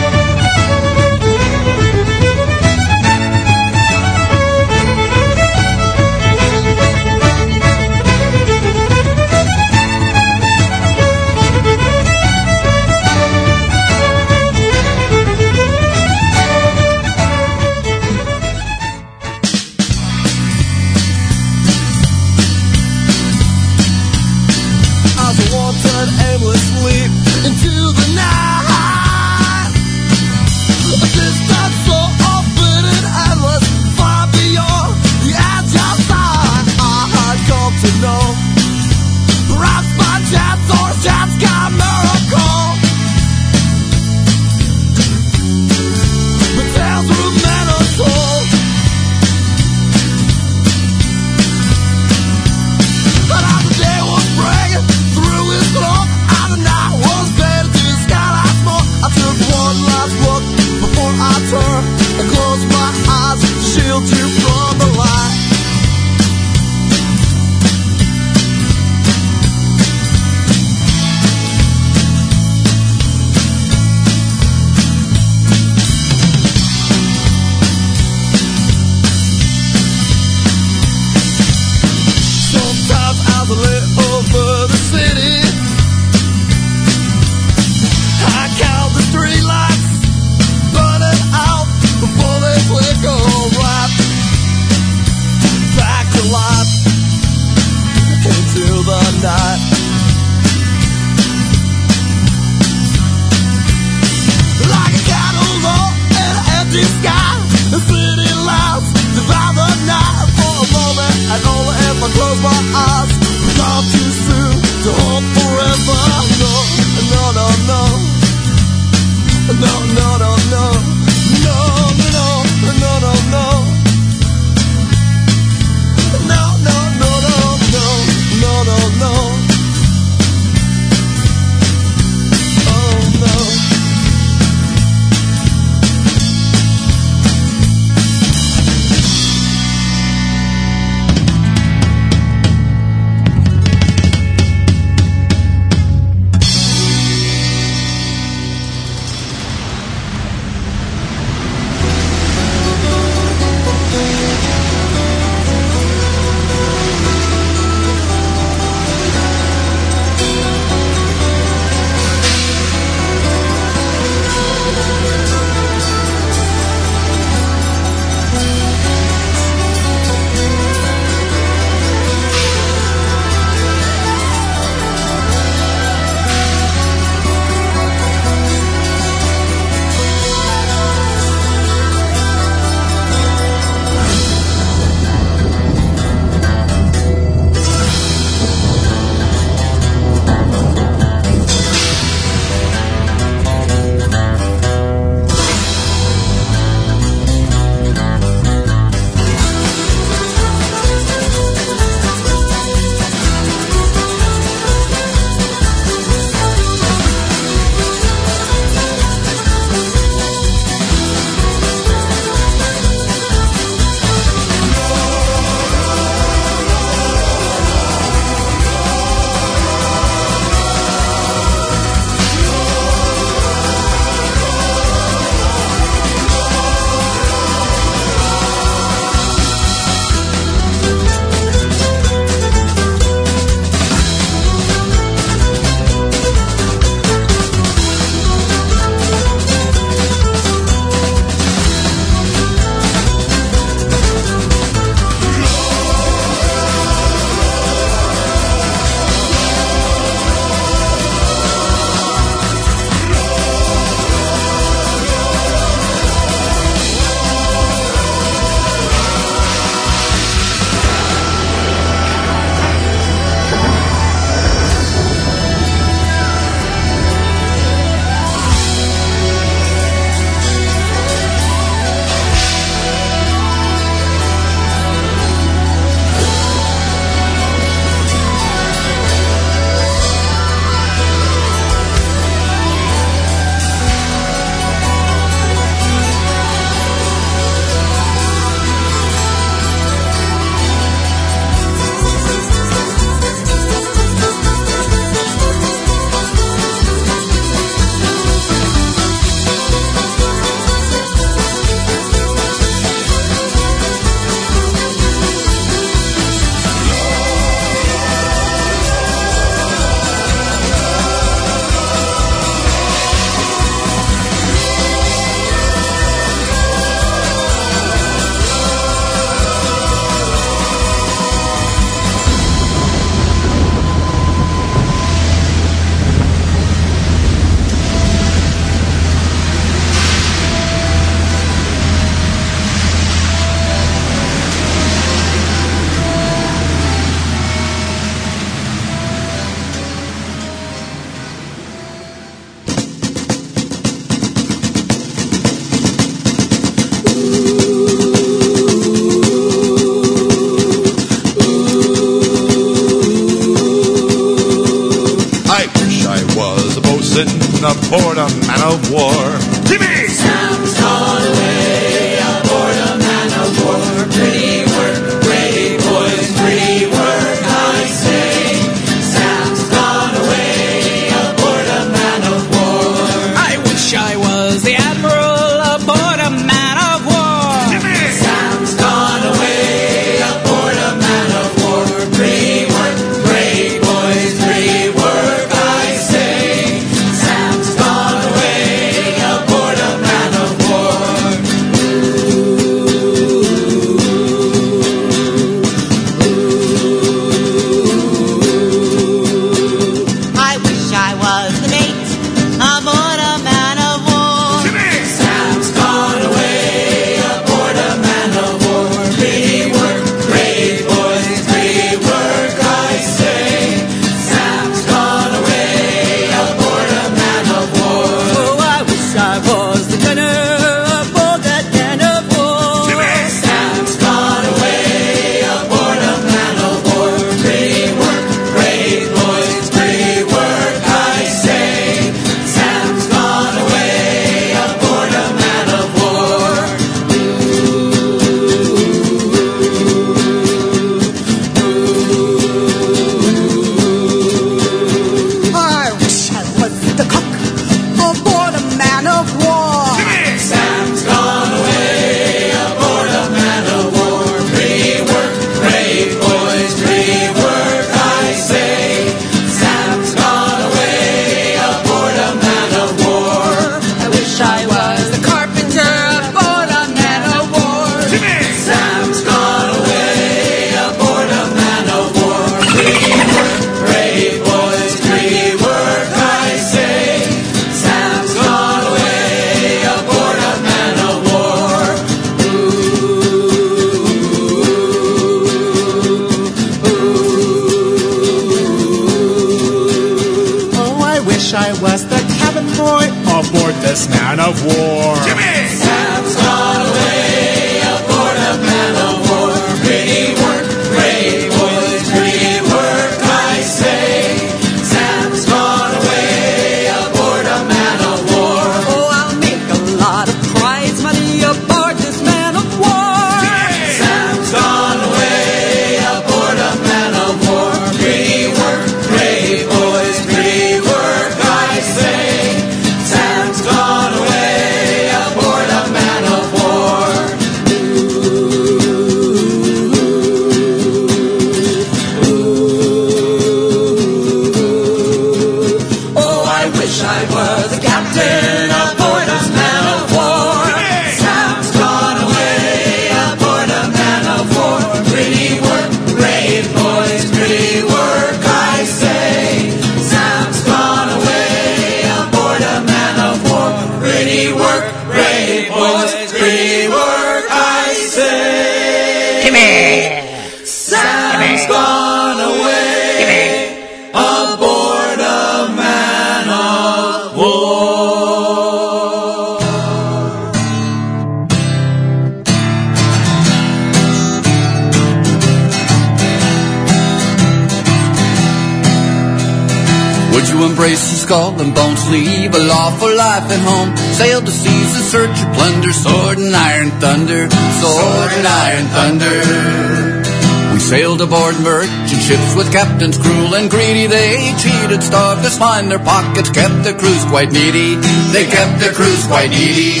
captains cruel and greedy. They cheated, starved us fine. Their pockets kept their crews quite needy. They kept their crews quite needy.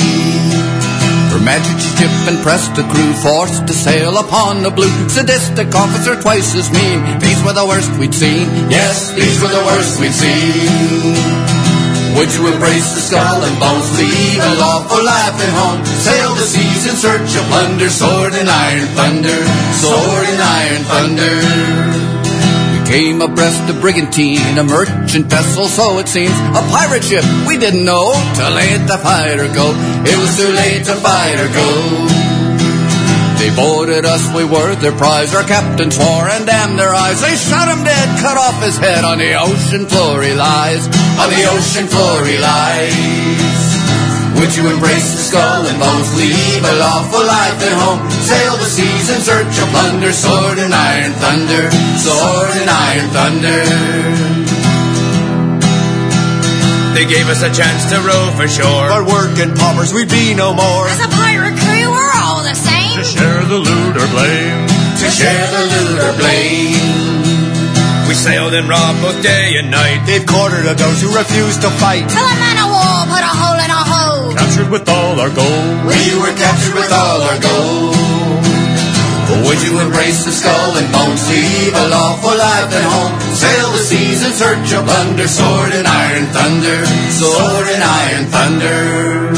Her Majesty's ship and the crew, forced to sail upon the blue. Sadistic officer twice as mean. These were the worst we'd seen. Yes, these were the worst we'd seen. Would you embrace the skull and bones, leave a lawful life at home? Sail the seas in search of plunder, sword and iron thunder, sword and iron thunder. Came abreast a brigantine, a merchant vessel, so it seems. A pirate ship, we didn't know. to late to fight or go. It was too late to fight or go. They boarded us, we were their prize. Our captain swore and damned their eyes. They shot him dead, cut off his head. On the ocean floor he lies. On the ocean floor he lies. Would you embrace the skull and bones, leave a lawful life at home, sail the seas in search of plunder, sword and iron thunder, sword and iron thunder? They gave us a chance to row for shore. But working paupers, we'd be no more. As a pirate crew, we're all the same. To share the loot or blame. To, to share the loot or blame. We sailed and robbed both day and night. They've quartered of those who refused to fight. Till a man of war put a hole in Captured with all our gold. We were captured with all our gold. Would you embrace the skull and bones to leave a lawful life at home? Sail the seas in search of plunder, sword and iron thunder, sword and iron thunder.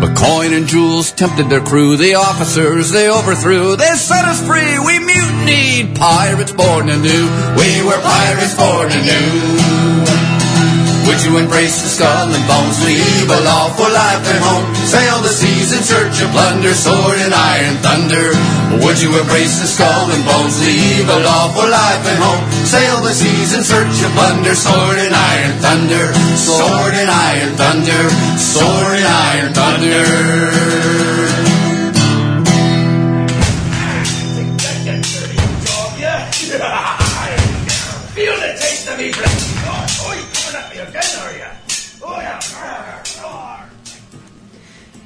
But coin and jewels tempted their crew, the officers they overthrew. They set us free, we mutinied, pirates born anew. We were pirates born anew. Would you embrace the skull and bones, leave a lawful life at home? Sail the seas in search of plunder, sword and iron thunder. Would you embrace the skull and bones, leave a lawful life at home? Sail the seas in search of plunder, sword and iron thunder, sword and iron thunder, sword and iron thunder.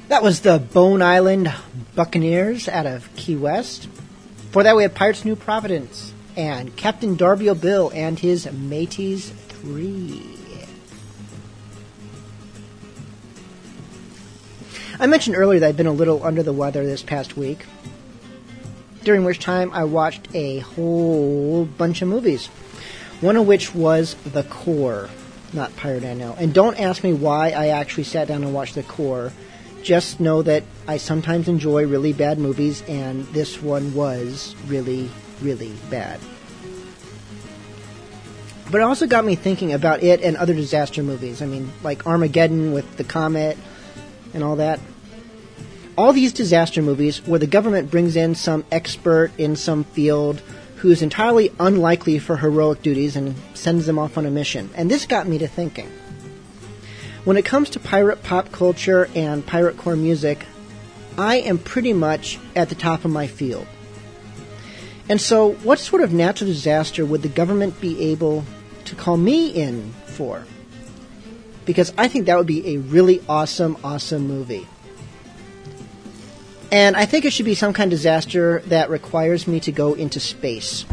That was the Bone Island Buccaneers out of Key West. For that, we had Pirates New Providence and Captain Darby O'Bill and his Mateys 3. I mentioned earlier that I'd been a little under the weather this past week, during which time I watched a whole bunch of movies. One of which was The Core, not Pirate I. And don't ask me why I actually sat down and watched The Core. Just know that I sometimes enjoy really bad movies, and this one was really, really bad. But it also got me thinking about it and other disaster movies. I mean, like Armageddon with the comet and all that. All these disaster movies where the government brings in some expert in some field who is entirely unlikely for heroic duties and sends them off on a mission. And this got me to thinking. When it comes to pirate pop culture and pirate core music, I am pretty much at the top of my field. And so, what sort of natural disaster would the government be able to call me in for? Because I think that would be a really awesome, awesome movie. And I think it should be some kind of disaster that requires me to go into space.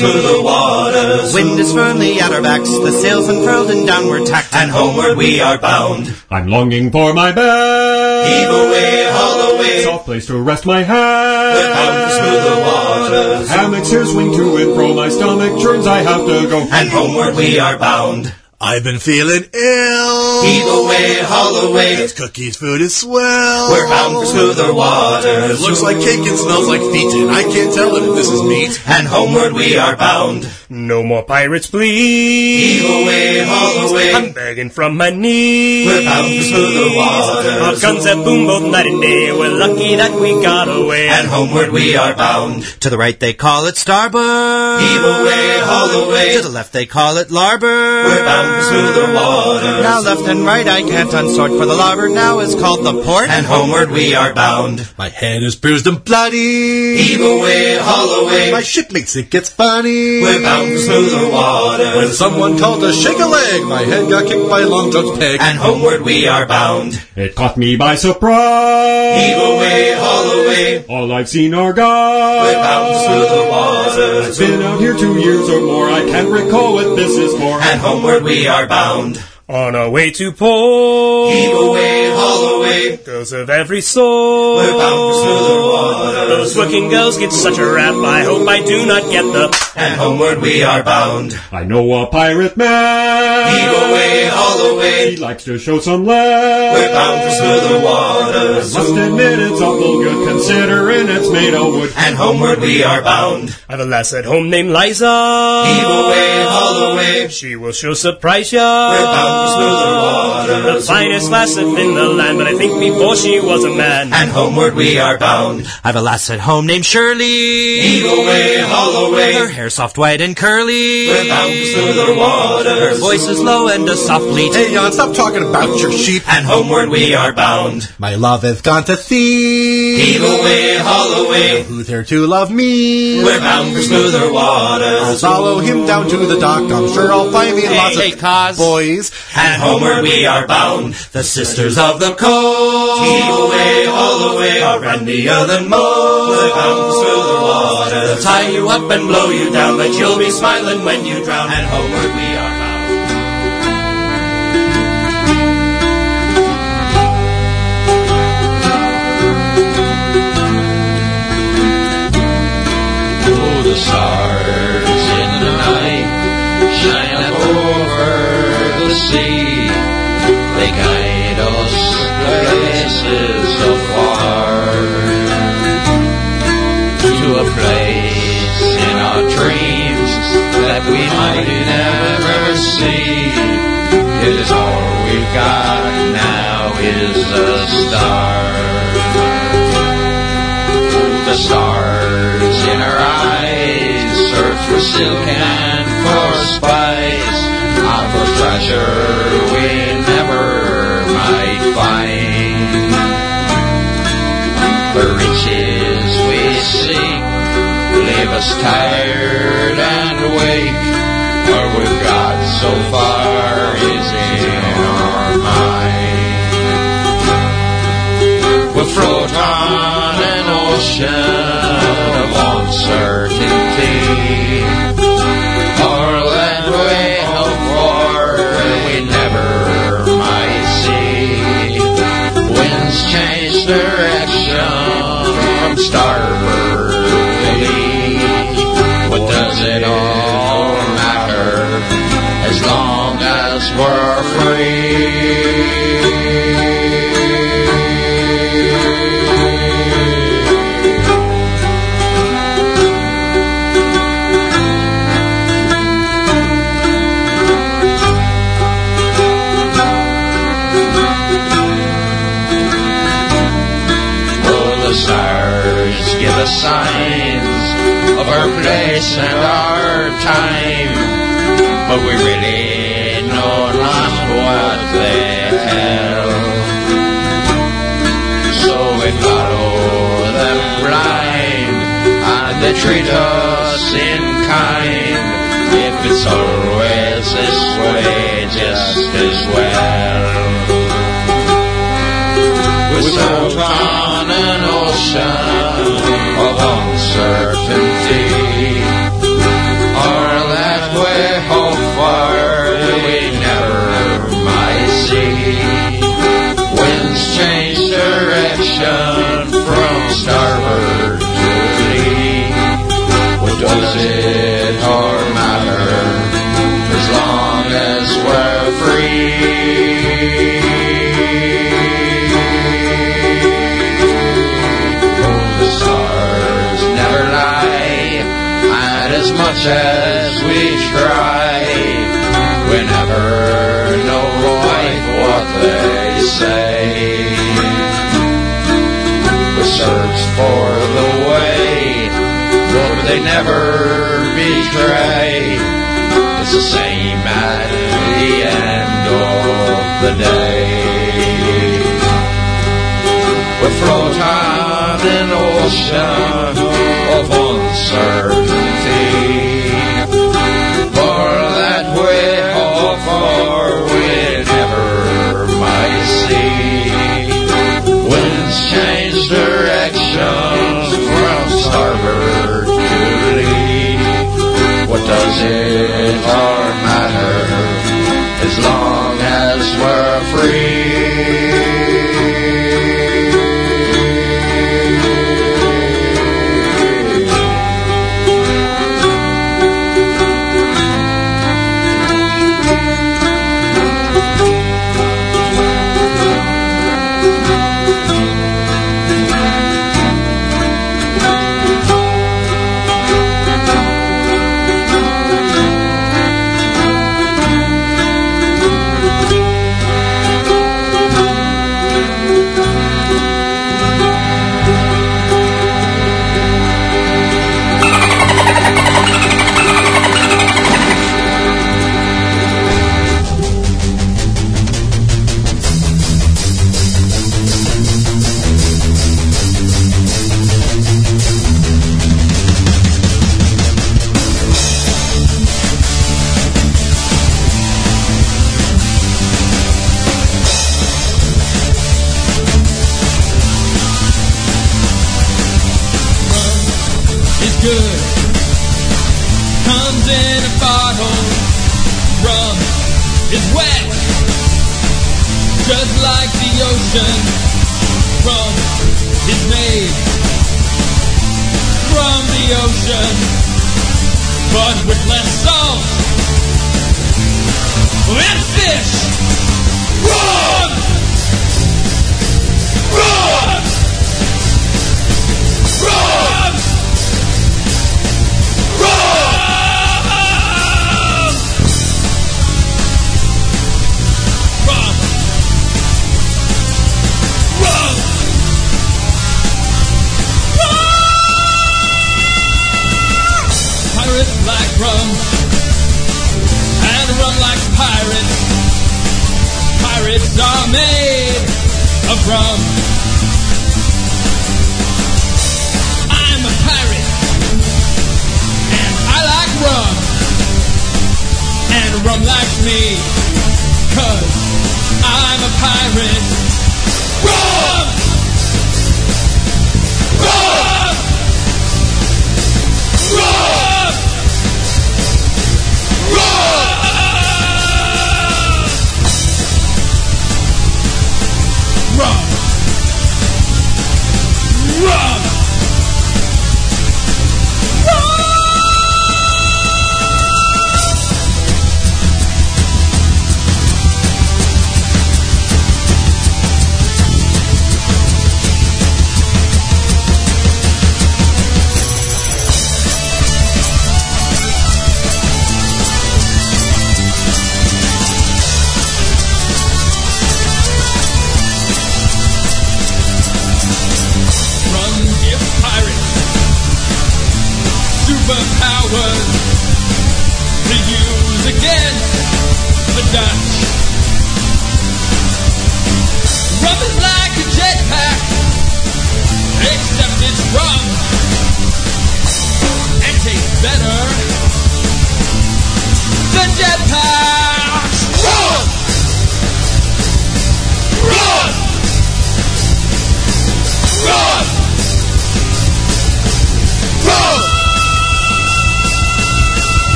We're bound for waters. Wind is firmly at our backs, the sails unfurled and downward tacked. And homeward we are bound. I'm longing for my bed. Heave away, haul away. Soft place to rest my head. We're bound for smoother waters. Hammocks here swing to and fro. My stomach churns. I have to go. And homeward we are bound. I've been feeling ill. Heave away, haul away. This cookie's food is swell. We're bound for smoother waters. It looks like cake and smells like feet, and I can't tell if this is meat. And homeward we are bound. No more pirates, please. Heave away, haul away. I'm begging from my knees. We're bound for smoother waters. Our guns that boom both night and day. We're lucky that we got away. And homeward we are bound. To the right they call it starboard. Heave away, haul away. To the left they call it larboard. We're bound for smoother waters. Now left and right I can't unsort, for the larboard now is called the port. And homeward we are bound. My head is bruised and bloody. Heave away, haul away. My shipmates it gets funny. We're bound for the water. When someone called to shake a leg, my head got kicked by a Long John's peg. And homeward we are bound. It caught me by surprise. Heave away, haul away. All I've seen are guys. We're bound for smoother waters. It's been out here two years or more. I can't recall what this is for. And homeward we are bound. On our way to port. Heave away, haul away. Girls of every sort. We're bound for smoother water. Those working girls get such a rap. I hope I do not get the. And homeward we are bound. I know a pirate man. Heave away, haul away. He likes to show some lead. We're bound for smoother waters. Must admit it's awful good considering it's made of wood. And homeward we are bound. I've a lass at home named Liza. Heave away, haul away. She will sure surprise ya. We're bound for smoother waters. The finest lass in the land, but I think before she was a man. And homeward we are bound. I've a lass at home named Shirley. Heave away, haul away. Her hair soft, white, and curly. We're bound for the waters. Her voice is low and a soft bleat. Hey, Jan, stop talking about your sheep. And homeward we are bound. My love has gone to sea. Heave away, haul away. Who's there to love me? We're bound for smoother waters. I'll follow him down to the dock. I'm sure I'll find me lots hey, of cause. boys. And homeward we are bound. The sisters of the coast. Heave away, haul away. Are randier than most. We're bound for smoother waters. They'll tie you up and blow you down, but you'll be smiling when you drown. And homeward we are a place in our dreams that we might never see. It is all we've got now is a star. The stars in our eyes search for silk and for spice, out for treasure we never might find. Us tired and weak. What we've got so far is in our mind. We'll float on an ocean of uncertainty. Change direction from starboard as we're free? Give us signs of our place and our time, but we really what they tell. So we follow them blind, and they treat us in kind. If it's always this way, just as well. We sailed on an ocean much as we try, we never know quite what they say. We search for the way, but they never betray. It's the same at the end of the day. We float on an ocean it or matter as long as we're free.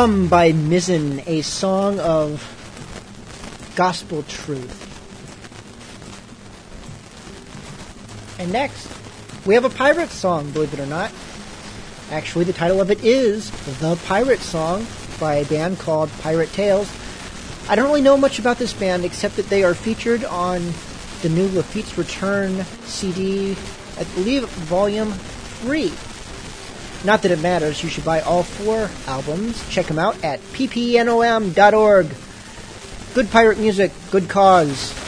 By Mizzen, a song of gospel truth. And next, we have a pirate song, believe it or not. Actually, the title of it is The Pirate Song by a band called Pirate Tales. I don't really know much about this band except that they are featured on the new Lafitte's Return CD, I believe volume 3. Not that it matters, you should buy all four albums. Check them out at ppnom.org. Good pirate music, good cause.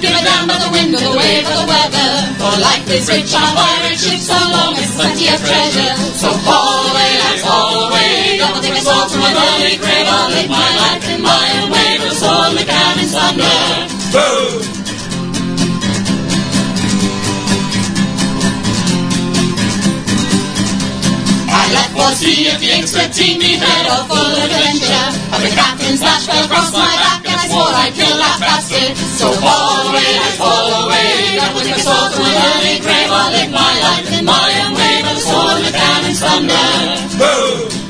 Give a damn about the wind or the wave or the weather. For life is rich on a pirate ship so long as plenty of treasure. So haul away, lads, haul away. Don't take us all to an early grave. I'll live my life in my own way. For the sword, the cannon's thunder. Boom! I left for sea at the team me head all full of adventure. But the captain's lash fell across my back and I swore I'd kill that bastard. So haul away, lads, haul away. Don't take us all to an early grave. I'll live my life in my own way. By the sword and the cannon's thunder. Boom!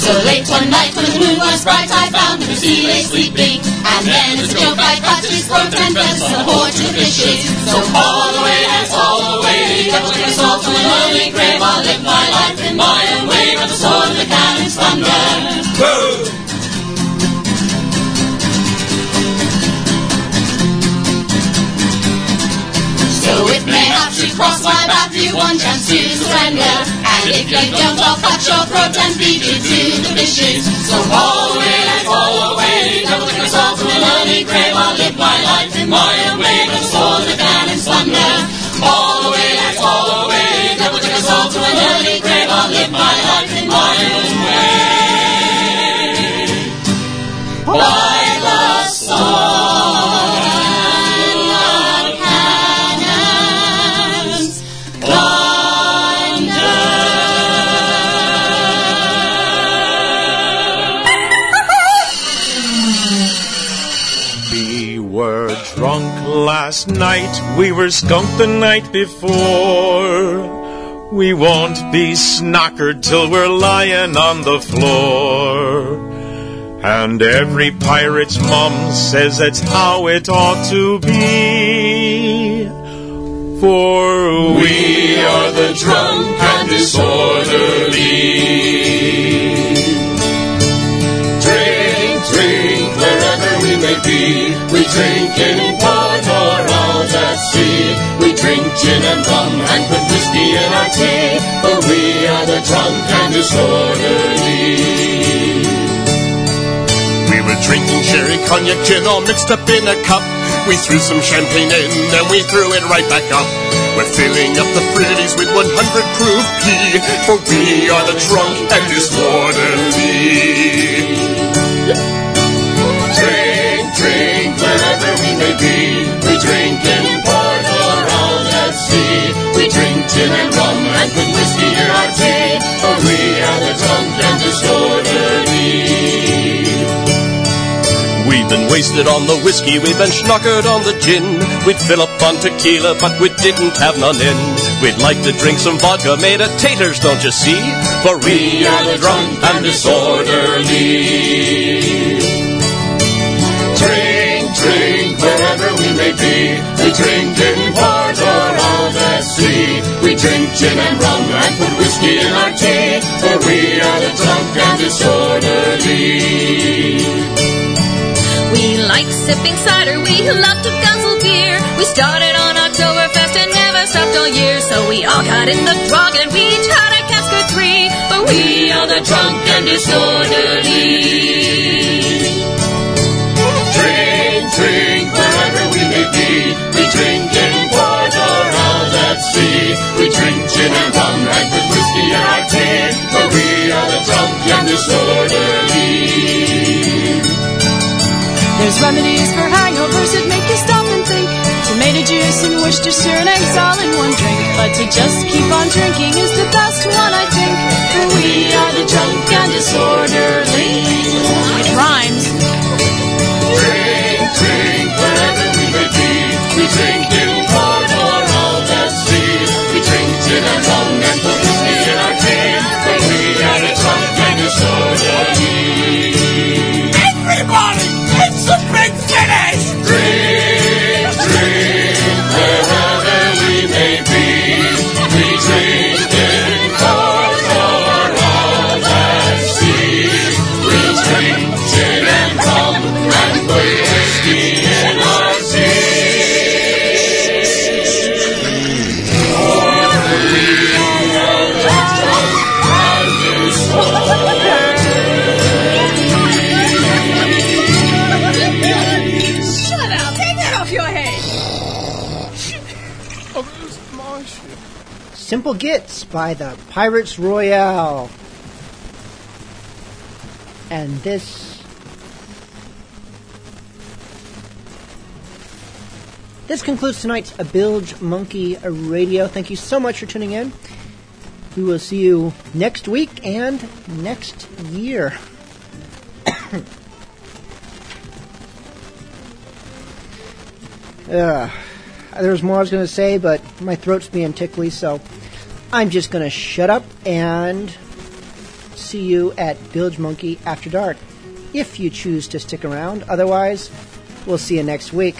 So late one night when the moon was bright, I found the sea lay sleeping. And then as a joke I caught his throat and fell to the poor two fishes. So all the way, lads, all the way. Devil take us all to an early grave. I'll live my life in my own way. By the sword and the cannon's thunder. Boom! Mayhaps you cross my path, you one chance to surrender. And if you don't, I'll cut your throat and feed you to the fishes. So haul away, haul away. Double us all to an early grave. I'll live my life in my own way. But the sword, the cannon's thunder. All away, lads, all away. Double us all to an early grave. I'll live my life in my own way. Last night, we were skunked the night before. We won't be snockered till we're lying on the floor. And every pirate's mum says that's how it ought to be. For we are the drunk and disorderly. Drink, drink, wherever we may be. We drink in sea. We drink gin and rum and put whiskey in our tea. For we are the drunk and disorderly. We were drinking sherry, cognac, gin, all mixed up in a cup. We threw some champagne in and we threw it right back up. We're filling up the fridges with 100 proof pee, for we are the drunk and disorderly. Wherever we may be. We drink in port or out at sea. We drink gin and rum and put whiskey in our tea. For we are the drunk and disorderly. We've been wasted on the whiskey, we've been schnockered on the gin. We'd fill up on tequila, but we didn't have none in. We'd like to drink some vodka made of taters, don't you see? For we are the drunk and disorderly. Drink, drink, may be. We drink in port or out at sea. We drink gin and rum and put whiskey in our tea. For we are the drunk and disorderly. We like sipping cider, we love to guzzle beer. We started on Oktoberfest and never stopped all year. So we all got in the drug and we each had a cask or three. But we are the drunk and disorderly. Drink, drink, We drink in port or out at sea. We drink gin and rum and put whiskey in our tea. For we are the drunk and disorderly. There's remedies for hangovers that make you stop and think. Tomato juice and Worcestershire and eggs all in one drink. But to just keep on drinking is the best one, I think. For we are the drunk and disorderly. to the Lord. Simple Gits by the Pyrates Royale. And this. This concludes tonight's A Bilge Monkey Radio. Thank you so much for tuning in. We will see you next week and next year. Uh, Ugh. There was more I was going to say, but my throat's being tickly, so I'm just going to shut up and see you at Bilge Monkey After Dark if you choose to stick around. Otherwise, we'll see you next week.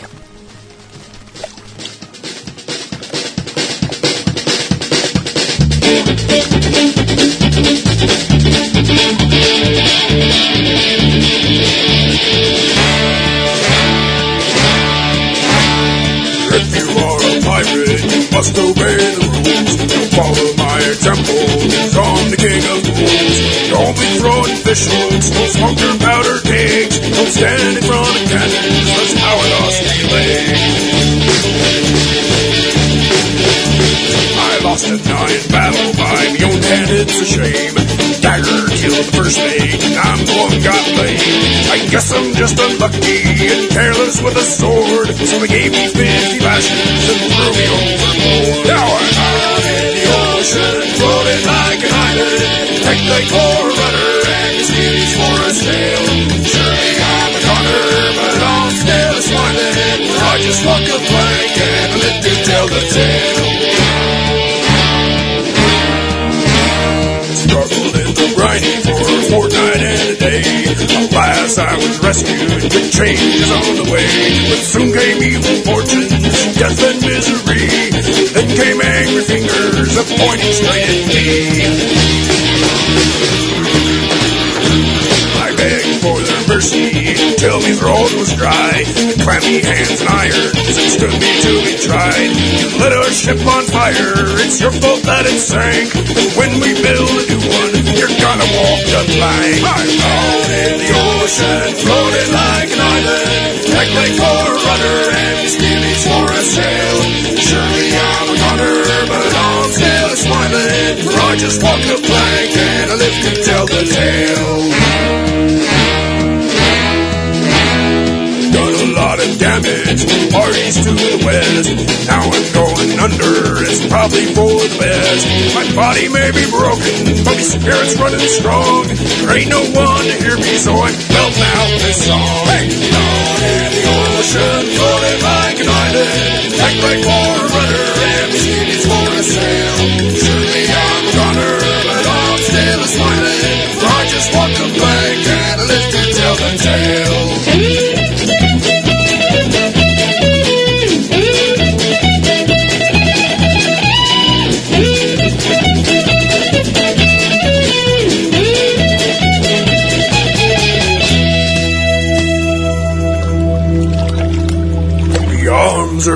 If must obey the rules. Don't follow my example, cause I'm the king of fools. Don't be throwing fish hooks, don't smoke your powder kegs. Don't stand in my own hand, it's a shame. Dagger killed the first mate, and I'm the one got laid. I guess I'm just unlucky and careless with a sword, so they gave me 50 lashes and threw me overboard. Now I'm out in the ocean, floating like an island. Take the core rudder and the seas for a sail. Surely I'm a goner, but I'm still a smiling. I just walk a plank and live to tell the tale. For a fortnight and a day. Alas, I was rescued, big changes on the way. But soon came evil fortunes, death and misery. Then came angry fingers, a pointing straight at me. I begged for their mercy, till me throat was dry. And clammy hands and irons that stood me to be tried. You lit our ship on fire, it's your fault that it sank. When we build a new one, you're gonna walk the plank. I'm out in the ocean, floating like an island. Act like for a rudder and steely's for a sail. Surely I'm a gunner, but I'm still smiling. I just walk the plank and I live to tell the tale. Damage, parties to the west. Now I'm going under, it's probably for the best. My body may be broken, but my spirit's running strong. There ain't no one to hear me, so I'm belting out this song. Hey, down in the ocean, floating like an island. Act like for a and the is for a sail. Surely I'm a gunner, but I'm still a smiling. I just walk the plank and live to tell the tale.